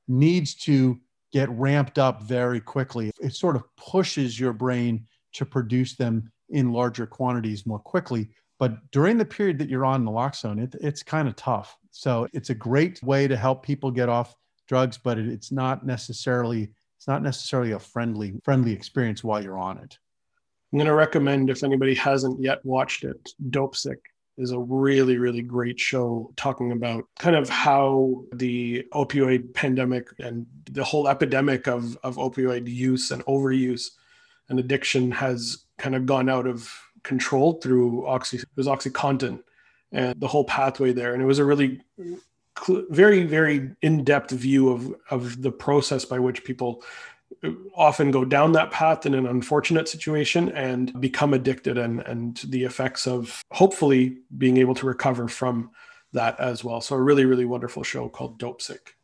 needs to get ramped up very quickly. It sort of pushes your brain to produce them in larger quantities more quickly. But during the period that you're on naloxone, it, it's kind of tough. So it's a great way to help people get off drugs, but it, it's not necessarily it's not necessarily a friendly friendly experience while you're on it. I'm going to recommend if anybody hasn't yet watched it, Dopesick is a really really great show talking about kind of how the opioid pandemic and the whole epidemic of of opioid use and overuse and addiction has kind of gone out of control through oxy it was oxycontin and the whole pathway there and it was a really very very in-depth view of of the process by which people uh, often go down that path in an unfortunate situation and become addicted and and the effects of hopefully being able to recover from that as well. So a really really wonderful show called Dopesick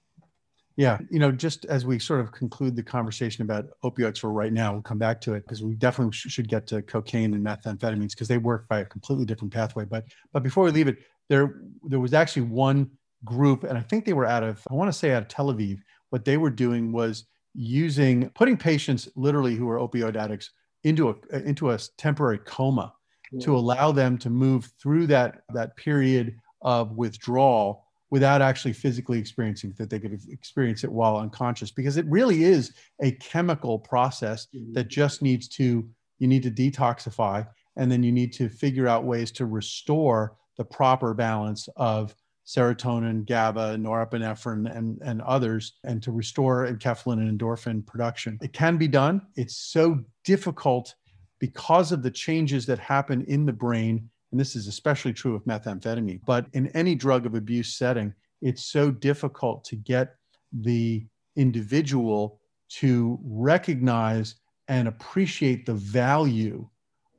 yeah you know just as we sort of conclude the conversation about opioids for right now we'll come back to it because we definitely should get to cocaine and methamphetamines because they work by a completely different pathway. But but before we leave it there there was actually one group, and I think they were out of, I want to say out of Tel Aviv. What they were doing was using, putting patients literally who are opioid addicts into a into a temporary coma yeah. to allow them to move through that that period of withdrawal without actually physically experiencing that they could experience it while unconscious because it really is a chemical process mm-hmm. that just needs to you need to detoxify and then you need to figure out ways to restore the proper balance of serotonin, GABA, norepinephrine, and, and others, and to restore enkephalin and endorphin production. It can be done. It's so difficult because of the changes that happen in the brain. And this is especially true of methamphetamine. But in any drug of abuse setting, it's so difficult to get the individual to recognize and appreciate the value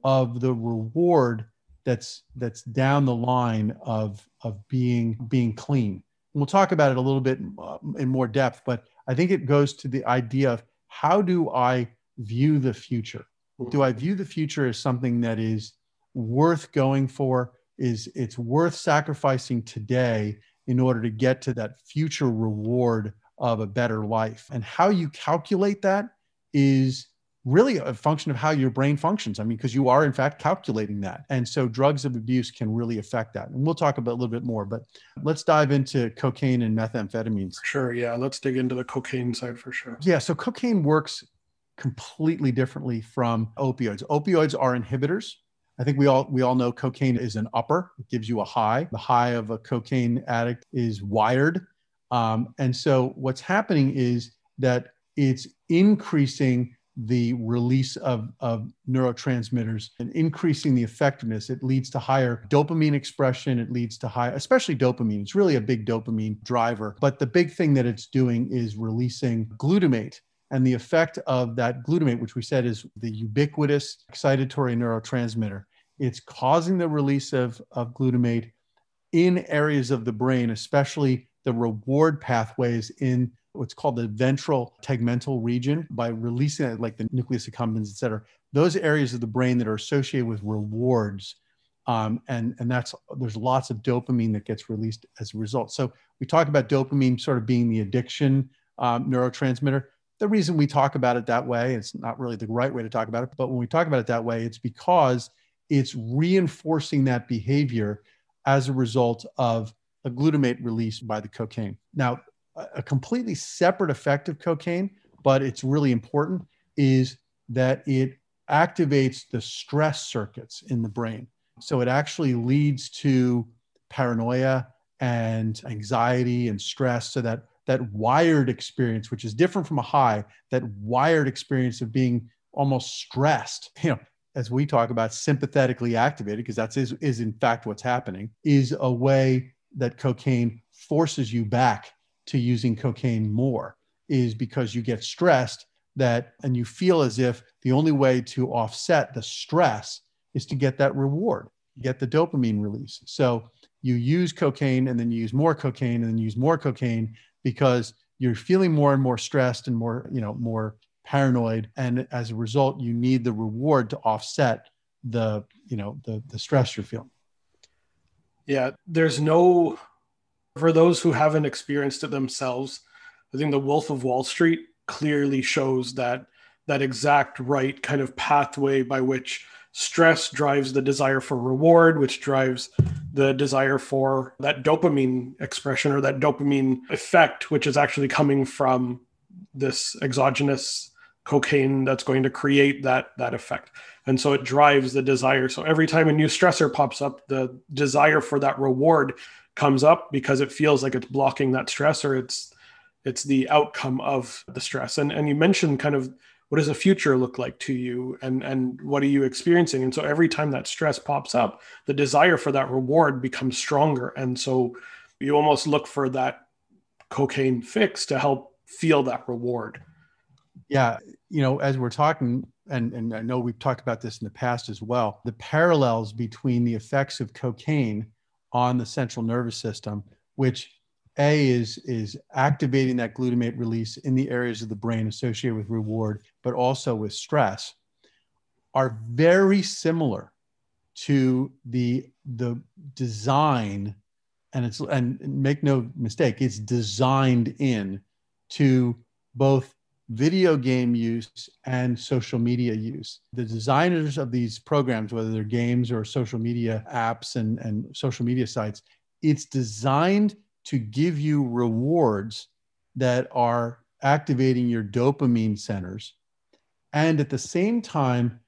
of the reward that's that's down the line of of being being clean. And we'll talk about it a little bit uh, in more depth, but I think it goes to the idea of how do I view the future? Do I view the future as something that is worth going for? Is it's worth sacrificing today in order to get to that future reward of a better life? And how you calculate that is really a function of how your brain functions. I mean, because you are in fact calculating that. And so drugs of abuse can really affect that. And we'll talk about a little bit more, but let's dive into cocaine and methamphetamines. Sure. Yeah. Let's dig into the cocaine side for sure. Yeah. So cocaine works completely differently from opioids. Opioids are inhibitors. I think we all we all know cocaine is an upper. It gives you a high. The high of a cocaine addict is wired. Um, and so what's happening is that it's increasing the release of, of neurotransmitters and increasing the effectiveness. It leads to higher dopamine expression. It leads to high, especially dopamine. It's really a big dopamine driver. But the big thing that it's doing is releasing glutamate. And the effect of that glutamate, which we said is the ubiquitous excitatory neurotransmitter, it's causing the release of, of glutamate in areas of the brain, especially the reward pathways in what's called the ventral tegmental region by releasing it, like the nucleus accumbens, et cetera. Those areas of the brain that are associated with rewards. Um, and, and that's there's lots of dopamine that gets released as a result. So we talk about dopamine sort of being the addiction um, neurotransmitter. The reason we talk about it that way, it's not really the right way to talk about it, but when we talk about it that way, it's because it's reinforcing that behavior as a result of a glutamate release by the cocaine. Now, a completely separate effect of cocaine, but it's really important, is that it activates the stress circuits in the brain. So it actually leads to paranoia and anxiety and stress. So that that wired experience, which is different from a high, that wired experience of being almost stressed, you know, as we talk about sympathetically activated, because that's is, is in fact what's happening, is a way that cocaine forces you back to using cocaine more is because you get stressed that and you feel as if the only way to offset the stress is to get that reward get the dopamine release. So you use cocaine and then you use more cocaine and then use more cocaine because you're feeling more and more stressed and more you know more paranoid. And as a result you need the reward to offset the you know the the stress you're feeling. Yeah there's no for those who haven't experienced it themselves, I think The Wolf of Wall Street clearly shows that that exact right kind of pathway by which stress drives the desire for reward, which drives the desire for that dopamine expression or that dopamine effect, which is actually coming from this exogenous cocaine that's going to create that that effect. And so it drives the desire. So every time a new stressor pops up the desire for that reward comes up because it feels like it's blocking that stress or it's it's the outcome of the stress. And and you mentioned kind of what does the future look like to you and and what are you experiencing? And so every time that stress pops up the desire for that reward becomes stronger. And so you almost look for that cocaine fix to help feel that reward. Yeah you know as we're talking and, and i know we've talked about this in the past as well the parallels between the effects of cocaine on the central nervous system, which A is, is activating that glutamate release in the areas of the brain associated with reward, but also with stress, are very similar to the, the design. And it's and make no mistake, it's designed in to both video game use and social media use. The designers of these programs, whether they're games or social media apps and, and social media sites, it's designed to give you rewards that are activating your dopamine centers. And at the same time,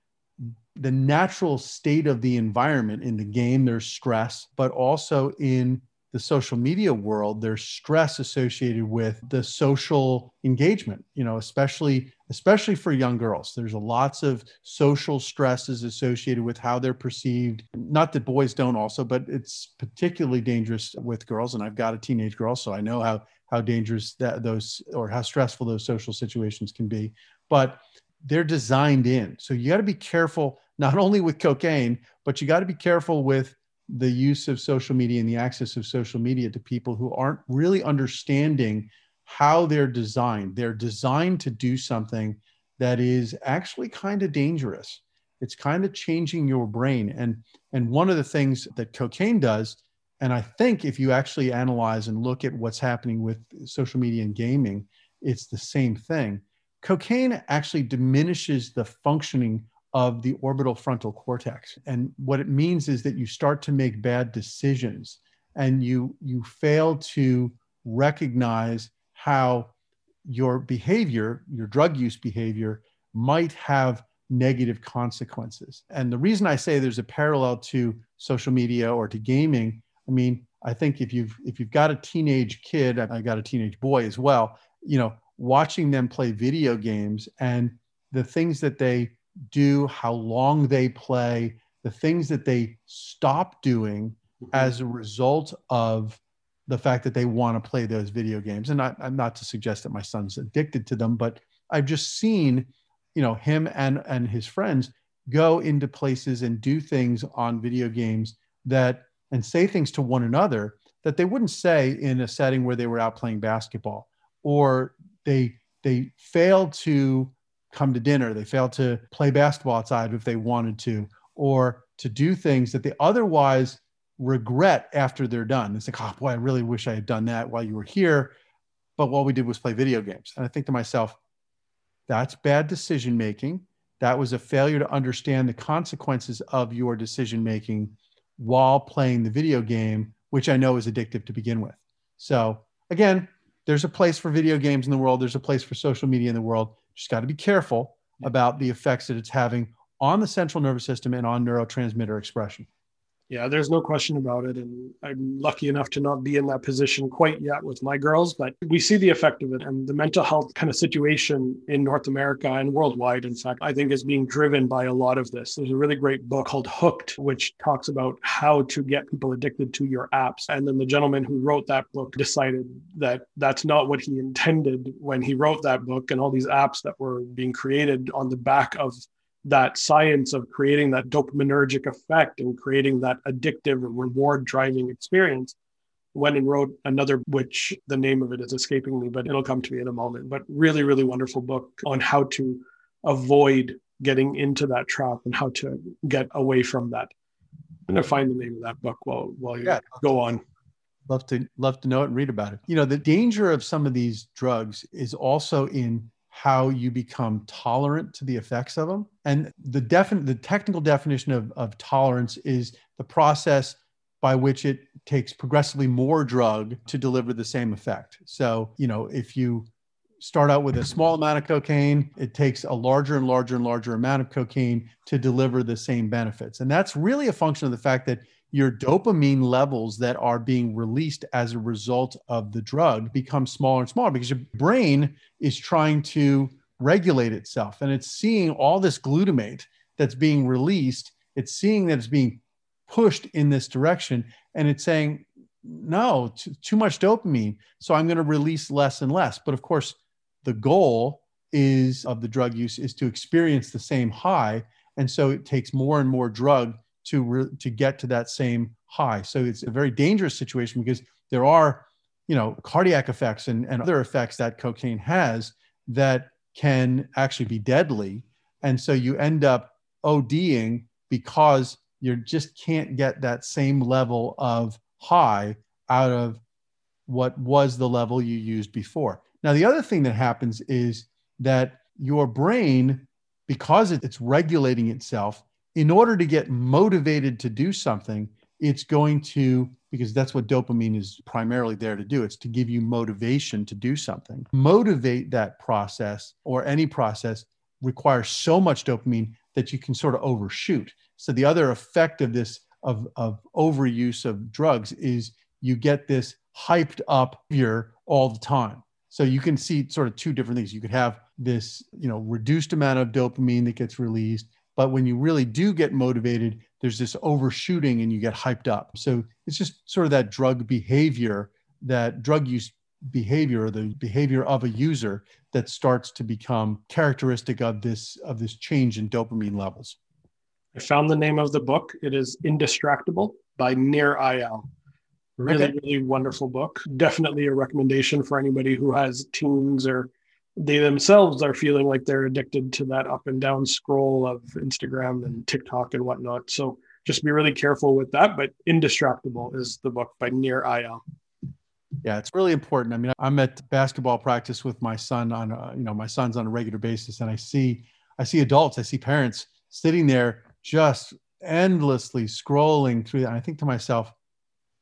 the natural state of the environment in the game, there's stress, but also in the social media world there's stress associated with the social engagement you know especially especially for young girls. There's lots of social stresses associated with how they're perceived. Not that boys don't also but it's particularly dangerous with girls and i've got a teenage girl so i know how how dangerous that those or how stressful those social situations can be. But they're designed in. So you got to be careful not only with cocaine, but you got to be careful with the use of social media and the access of social media to people who aren't really understanding how they're designed. They're designed to do something that is actually kind of dangerous. It's kind of changing your brain. And, and one of the things that cocaine does, and I think if you actually analyze and look at what's happening with social media and gaming, it's the same thing. Cocaine actually diminishes the functioning of the orbital frontal cortex. And what it means is that you start to make bad decisions and you you fail to recognize how your behavior, your drug use behavior might have negative consequences. And the reason I say there's a parallel to social media or to gaming, I mean, I think if you've if you've got a teenage kid, I got a teenage boy as well, you know, watching them play video games and the things that they do, how long they play, the things that they stop doing mm-hmm. as a result of the fact that they want to play those video games. And not, I'm not to suggest that my son's addicted to them, but I've just seen, you know, him and and his friends go into places and do things on video games that and say things to one another that they wouldn't say in a setting where they were out playing basketball or they they fail to come to dinner. They fail to play basketball outside if they wanted to, or to do things that they otherwise regret after they're done. It's like, oh boy, I really wish I had done that while you were here. But what we did was play video games. And I think to myself, that's bad decision making. That was a failure to understand the consequences of your decision making while playing the video game, which I know is addictive to begin with. So, again, there's a place for video games in the world, there's a place for social media in the world. Just got to be careful about the effects that it's having on the central nervous system and on neurotransmitter expression. Yeah, there's no question about it. And I'm lucky enough to not be in that position quite yet with my girls, but we see the effect of it. And the mental health kind of situation in North America and worldwide, in fact, I think is being driven by a lot of this. There's a really great book called Hooked, which talks about how to get people addicted to your apps. And then the gentleman who wrote that book decided that that's not what he intended when he wrote that book and all these apps that were being created on the back of that science of creating that dopaminergic effect and creating that addictive reward driving experience went and wrote another which the name of it is escaping me but it'll come to me in a moment but really really wonderful book on how to avoid getting into that trap and how to get away from that. I'm going to find the name of that book while while you yeah. go on. Love to love to know it and read about it. You know the danger of some of these drugs is also in how you become tolerant to the effects of them. And the definite, the technical definition of, of tolerance is the process by which it takes progressively more drug to deliver the same effect. So, you know, if you start out with a small amount of cocaine, it takes a larger and larger and larger amount of cocaine to deliver the same benefits. And that's really a function of the fact that your dopamine levels that are being released as a result of the drug become smaller and smaller because your brain is trying to regulate itself. And it's seeing all this glutamate that's being released. It's seeing that it's being pushed in this direction. And it's saying no too, too much dopamine. So i'm going to release less and less. But of course the goal is of the drug use is to experience the same high. And so it takes more and more drug to re- to get to that same high. So it's a very dangerous situation because there are, you know, cardiac effects and, and other effects that cocaine has that can actually be deadly. And so you end up ODing because you just can't get that same level of high out of what was the level you used before. Now, the other thing that happens is that your brain, because it's regulating itself, in order to get motivated to do something, it's going to, because that's what dopamine is primarily there to do, it's to give you motivation to do something. Motivate that process or any process requires so much dopamine that you can sort of overshoot. So the other effect of this of, of overuse of drugs is you get this hyped up here all the time. So you can see sort of two different things. You could have this, you know, reduced amount of dopamine that gets released but when you really do get motivated, there's this overshooting and you get hyped up. So it's just sort of that drug behavior that drug use behavior or the behavior of a user that starts to become characteristic of this of this change in dopamine levels. I found the name of the book. It is Indistractable by Nir Eyal. Really, okay. really wonderful book. Definitely a recommendation for anybody who has teens or they themselves are feeling like they're addicted to that up and down scroll of Instagram and mm-hmm. TikTok and whatnot. So just be really careful with that. But Indistractable is the book by Nir Eyal. Yeah, it's really important. I mean, I'm at basketball practice with my son on, a, you know, my son's on a regular basis, and I see, I see adults, I see parents sitting there just endlessly scrolling through. And I think to myself,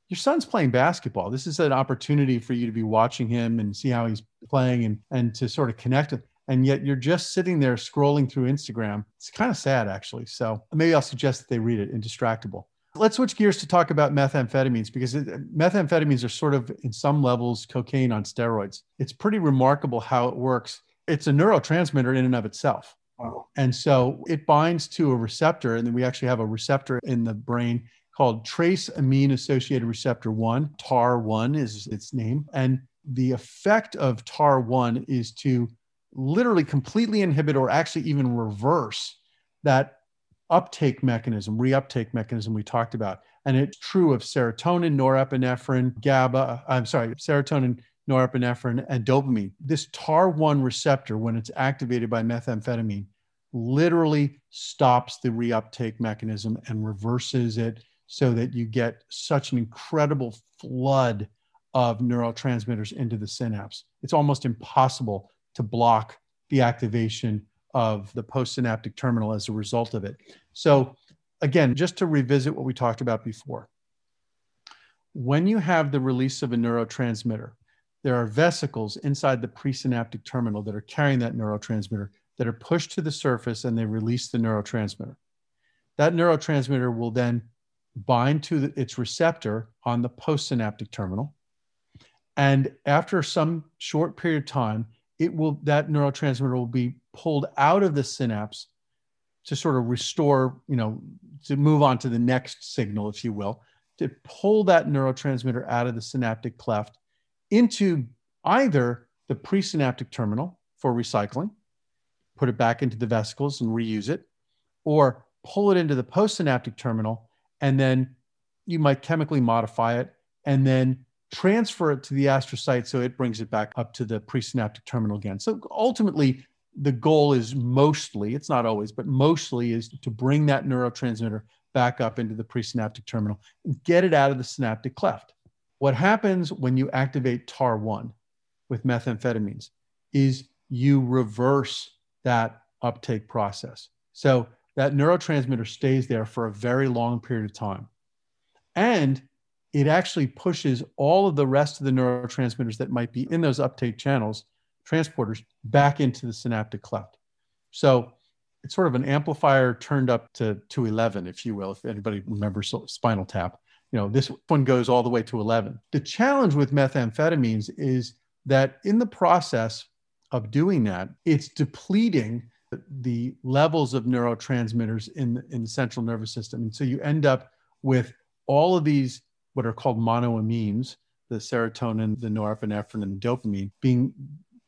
your son's playing basketball. This is an opportunity for you to be watching him and see how he's playing and, and to sort of connect with. And yet you're just sitting there scrolling through Instagram. It's kind of sad, actually. So maybe I'll suggest that they read it, in Indistractable. Let's switch gears to talk about methamphetamines because it, methamphetamines are sort of, in some levels, cocaine on steroids. It's pretty remarkable how it works. It's a neurotransmitter in and of itself. Wow. And so it binds to a receptor, and then we actually have a receptor in the brain called trace amine associated receptor 1. TAAR1 is its name. And the effect of TAAR1 is to literally completely inhibit or actually even reverse that uptake mechanism, reuptake mechanism we talked about. And it's true of serotonin, norepinephrine, GABA, uh, I'm sorry, serotonin, norepinephrine, and dopamine. This TAAR1 receptor, when it's activated by methamphetamine, literally stops the reuptake mechanism and reverses it so that you get such an incredible flood of neurotransmitters into the synapse. It's almost impossible to block the activation of the postsynaptic terminal as a result of it. So, again, just to revisit what we talked about before, when you have the release of a neurotransmitter, there are vesicles inside the presynaptic terminal that are carrying that neurotransmitter that are pushed to the surface and they release the neurotransmitter. That neurotransmitter will then bind to the, its receptor on the postsynaptic terminal. And after some short period of time, it will that neurotransmitter will be pulled out of the synapse to sort of restore, you know, to move on to the next signal, if you will, to pull that neurotransmitter out of the synaptic cleft into either the presynaptic terminal for recycling, put it back into the vesicles and reuse it, or pull it into the postsynaptic terminal and then you might chemically modify it and then transfer it to the astrocyte so it brings it back up to the presynaptic terminal again. So ultimately, the goal is mostly, it's not always, but mostly is to bring that neurotransmitter back up into the presynaptic terminal and get it out of the synaptic cleft. What happens when you activate TAAR1 with methamphetamines is you reverse that uptake process. So that neurotransmitter stays there for a very long period of time. And it actually pushes all of the rest of the neurotransmitters that might be in those uptake channels, transporters, back into the synaptic cleft. So it's sort of an amplifier turned up to, to 11, if you will, if anybody remembers spinal tap. You know, this one goes all the way to 11. The challenge with methamphetamines is that in the process of doing that, it's depleting the levels of neurotransmitters in, in the central nervous system. And so you end up with all of these, what are called monoamines, the serotonin, the norepinephrine, and the dopamine, being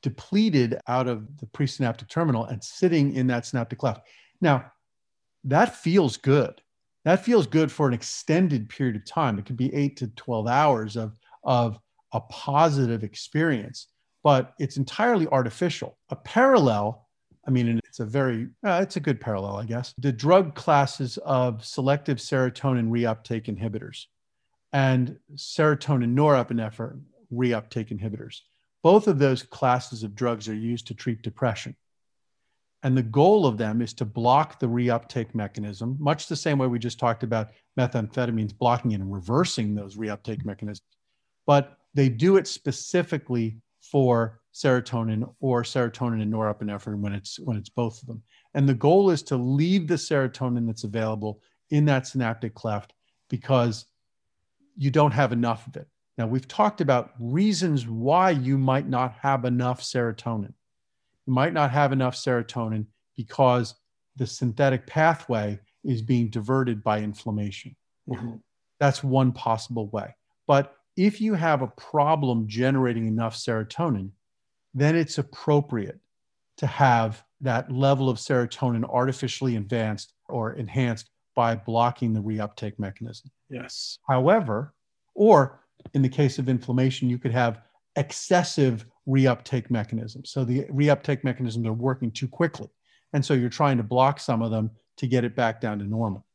depleted out of the presynaptic terminal and sitting in that synaptic cleft. Now, that feels good. That feels good for an extended period of time. It could be eight to 12 hours of, of a positive experience, but it's entirely artificial. A parallel I mean, it's a very, uh, it's a good parallel, I guess. The drug classes of selective serotonin reuptake inhibitors and serotonin norepinephrine reuptake inhibitors. Both of those classes of drugs are used to treat depression. And the goal of them is to block the reuptake mechanism, much the same way we just talked about methamphetamines blocking and reversing those reuptake mechanisms. But they do it specifically for serotonin or serotonin and norepinephrine when it's when it's both of them. And the goal is to leave the serotonin that's available in that synaptic cleft because you don't have enough of it. Now we've talked about reasons why you might not have enough serotonin. You might not have enough serotonin because the synthetic pathway is being diverted by inflammation. Mm-hmm. That's one possible way. But if you have a problem generating enough serotonin, then it's appropriate to have that level of serotonin artificially advanced or enhanced by blocking the reuptake mechanism. Yes. However, or in the case of inflammation, you could have excessive reuptake mechanisms. So the reuptake mechanisms are working too quickly. And so you're trying to block some of them to get it back down to normal.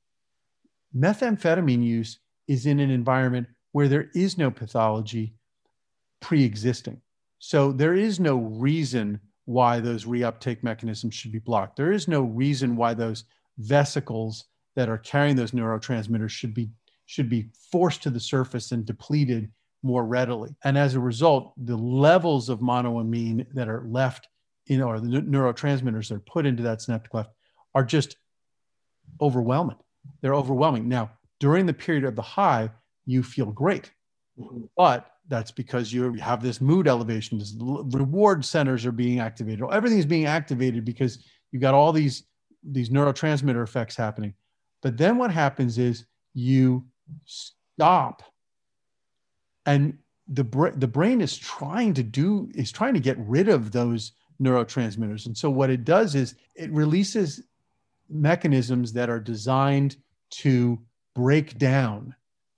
Methamphetamine use is in an environment where there is no pathology pre existing. So there is no reason why those reuptake mechanisms should be blocked. There is no reason why those vesicles that are carrying those neurotransmitters should be should be forced to the surface and depleted more readily. And as a result, the levels of monoamine that are left in or the neurotransmitters that are put into that synaptic cleft are just overwhelming. They're overwhelming. Now, during the period of the high, you feel great. Mm-hmm. But that's because you have this mood elevation, this reward centers are being activated. Everything is being activated because you've got all these these neurotransmitter effects happening. But then what happens is you stop and the, bra- the brain is trying to do is trying to get rid of those neurotransmitters and so what it does is it releases mechanisms that are designed to break down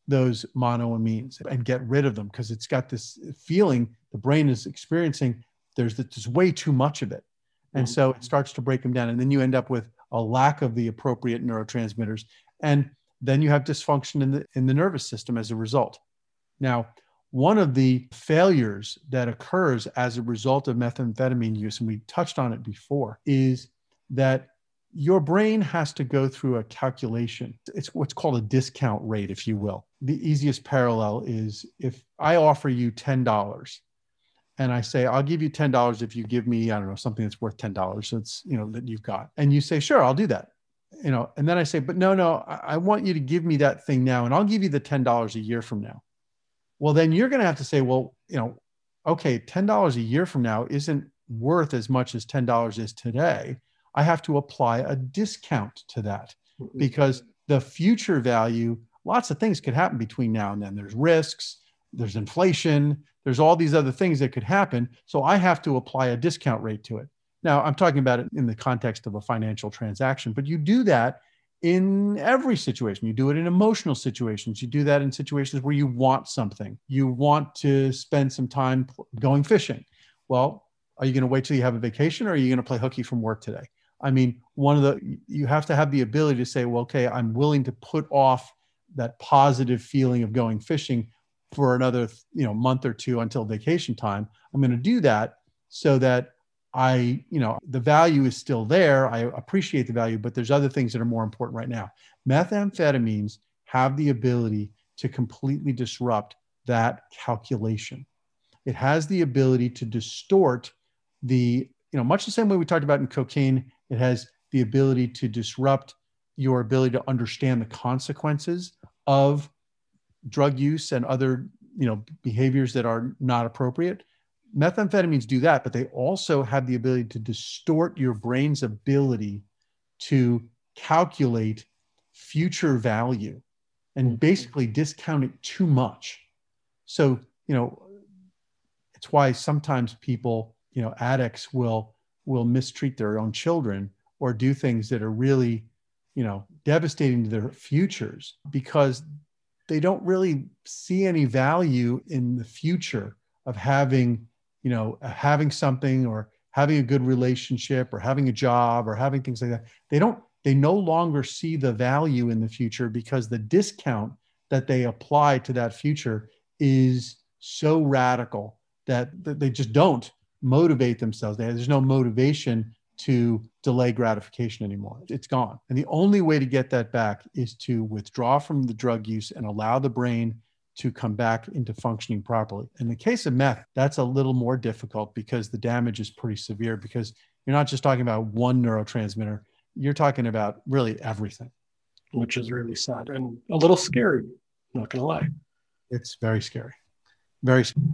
those monoamines and get rid of them because it's got this feeling the brain is experiencing there's there's way too much of it and mm-hmm. so it starts to break them down and then you end up with a lack of the appropriate neurotransmitters and then you have dysfunction in the in the nervous system as a result now one of the failures that occurs as a result of methamphetamine use and we touched on it before is that your brain has to go through a calculation. It's what's called a discount rate, if you will. The easiest parallel is if I offer you $10 and I say, I'll give you $10 if you give me, I don't know, something that's worth $10. So it's, you know, that you've got. And you say, sure, I'll do that. You know, and then I say, but no, no, I, I want you to give me that thing now and I'll give you the $10 a year from now. Well, then you're going to have to say, well, you know, okay, $10 a year from now isn't worth as much as $10 is today. I have to apply a discount to that mm-hmm. because the future value, lots of things could happen between now and then. There's risks, there's inflation, there's all these other things that could happen. So I have to apply a discount rate to it. Now, I'm talking about it in the context of a financial transaction, but you do that in every situation. You do it in emotional situations. You do that in situations where you want something. You want to spend some time going fishing. Well, are you going to wait till you have a vacation or are you going to play hooky from work today? I mean, one of the, you have to have the ability to say, well, okay, I'm willing to put off that positive feeling of going fishing for another, you know, month or two until vacation time. I'm going to do that so that I, you know, the value is still there. I appreciate the value, but there's other things that are more important right now. Methamphetamines have the ability to completely disrupt that calculation. It has the ability to distort the, you know, much the same way we talked about in cocaine, it has the ability to disrupt your ability to understand the consequences of drug use and other, you know, behaviors that are not appropriate methamphetamines do that, but they also have the ability to distort your brain's ability to calculate future value and mm-hmm. basically discount it too much. So, you know, it's why sometimes people, you know, addicts will will mistreat their own children or do things that are really, you know, devastating to their futures because they don't really see any value in the future of having you know, having something or having a good relationship or having a job or having things like that. They don't, they no longer see the value in the future because the discount that they apply to that future is so radical that, that they just don't motivate themselves. There's no motivation to delay gratification anymore. It's gone. And the only way to get that back is to withdraw from the drug use and allow the brain to come back into functioning properly. In the case of meth, that's a little more difficult because the damage is pretty severe because you're not just talking about one neurotransmitter, you're talking about really everything. Which is really sad and a little scary, not going to lie. It's very scary. Very scary.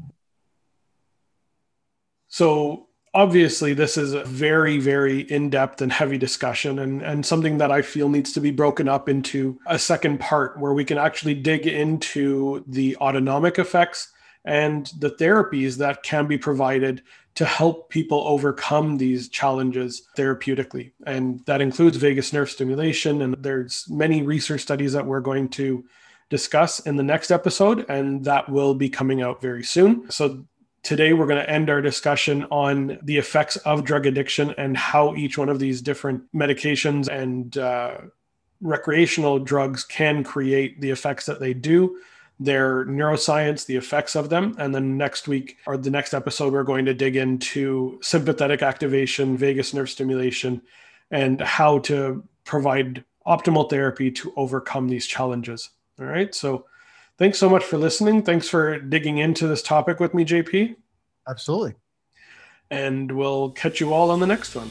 So obviously this is a very very in-depth and heavy discussion and, and something that i feel needs to be broken up into a second part where we can actually dig into the autonomic effects and the therapies that can be provided to help people overcome these challenges therapeutically. And that includes vagus nerve stimulation and there's many research studies that we're going to discuss in the next episode and that will be coming out very soon. So Today, we're going to end our discussion on the effects of drug addiction and how each one of these different medications and uh, recreational drugs can create the effects that they do, their neuroscience, the effects of them. And then next week or the next episode, we're going to dig into sympathetic activation, vagus nerve stimulation, and how to provide optimal therapy to overcome these challenges. All right. So, thanks so much for listening. Thanks for digging into this topic with me, JP. Absolutely. And we'll catch you all on the next one.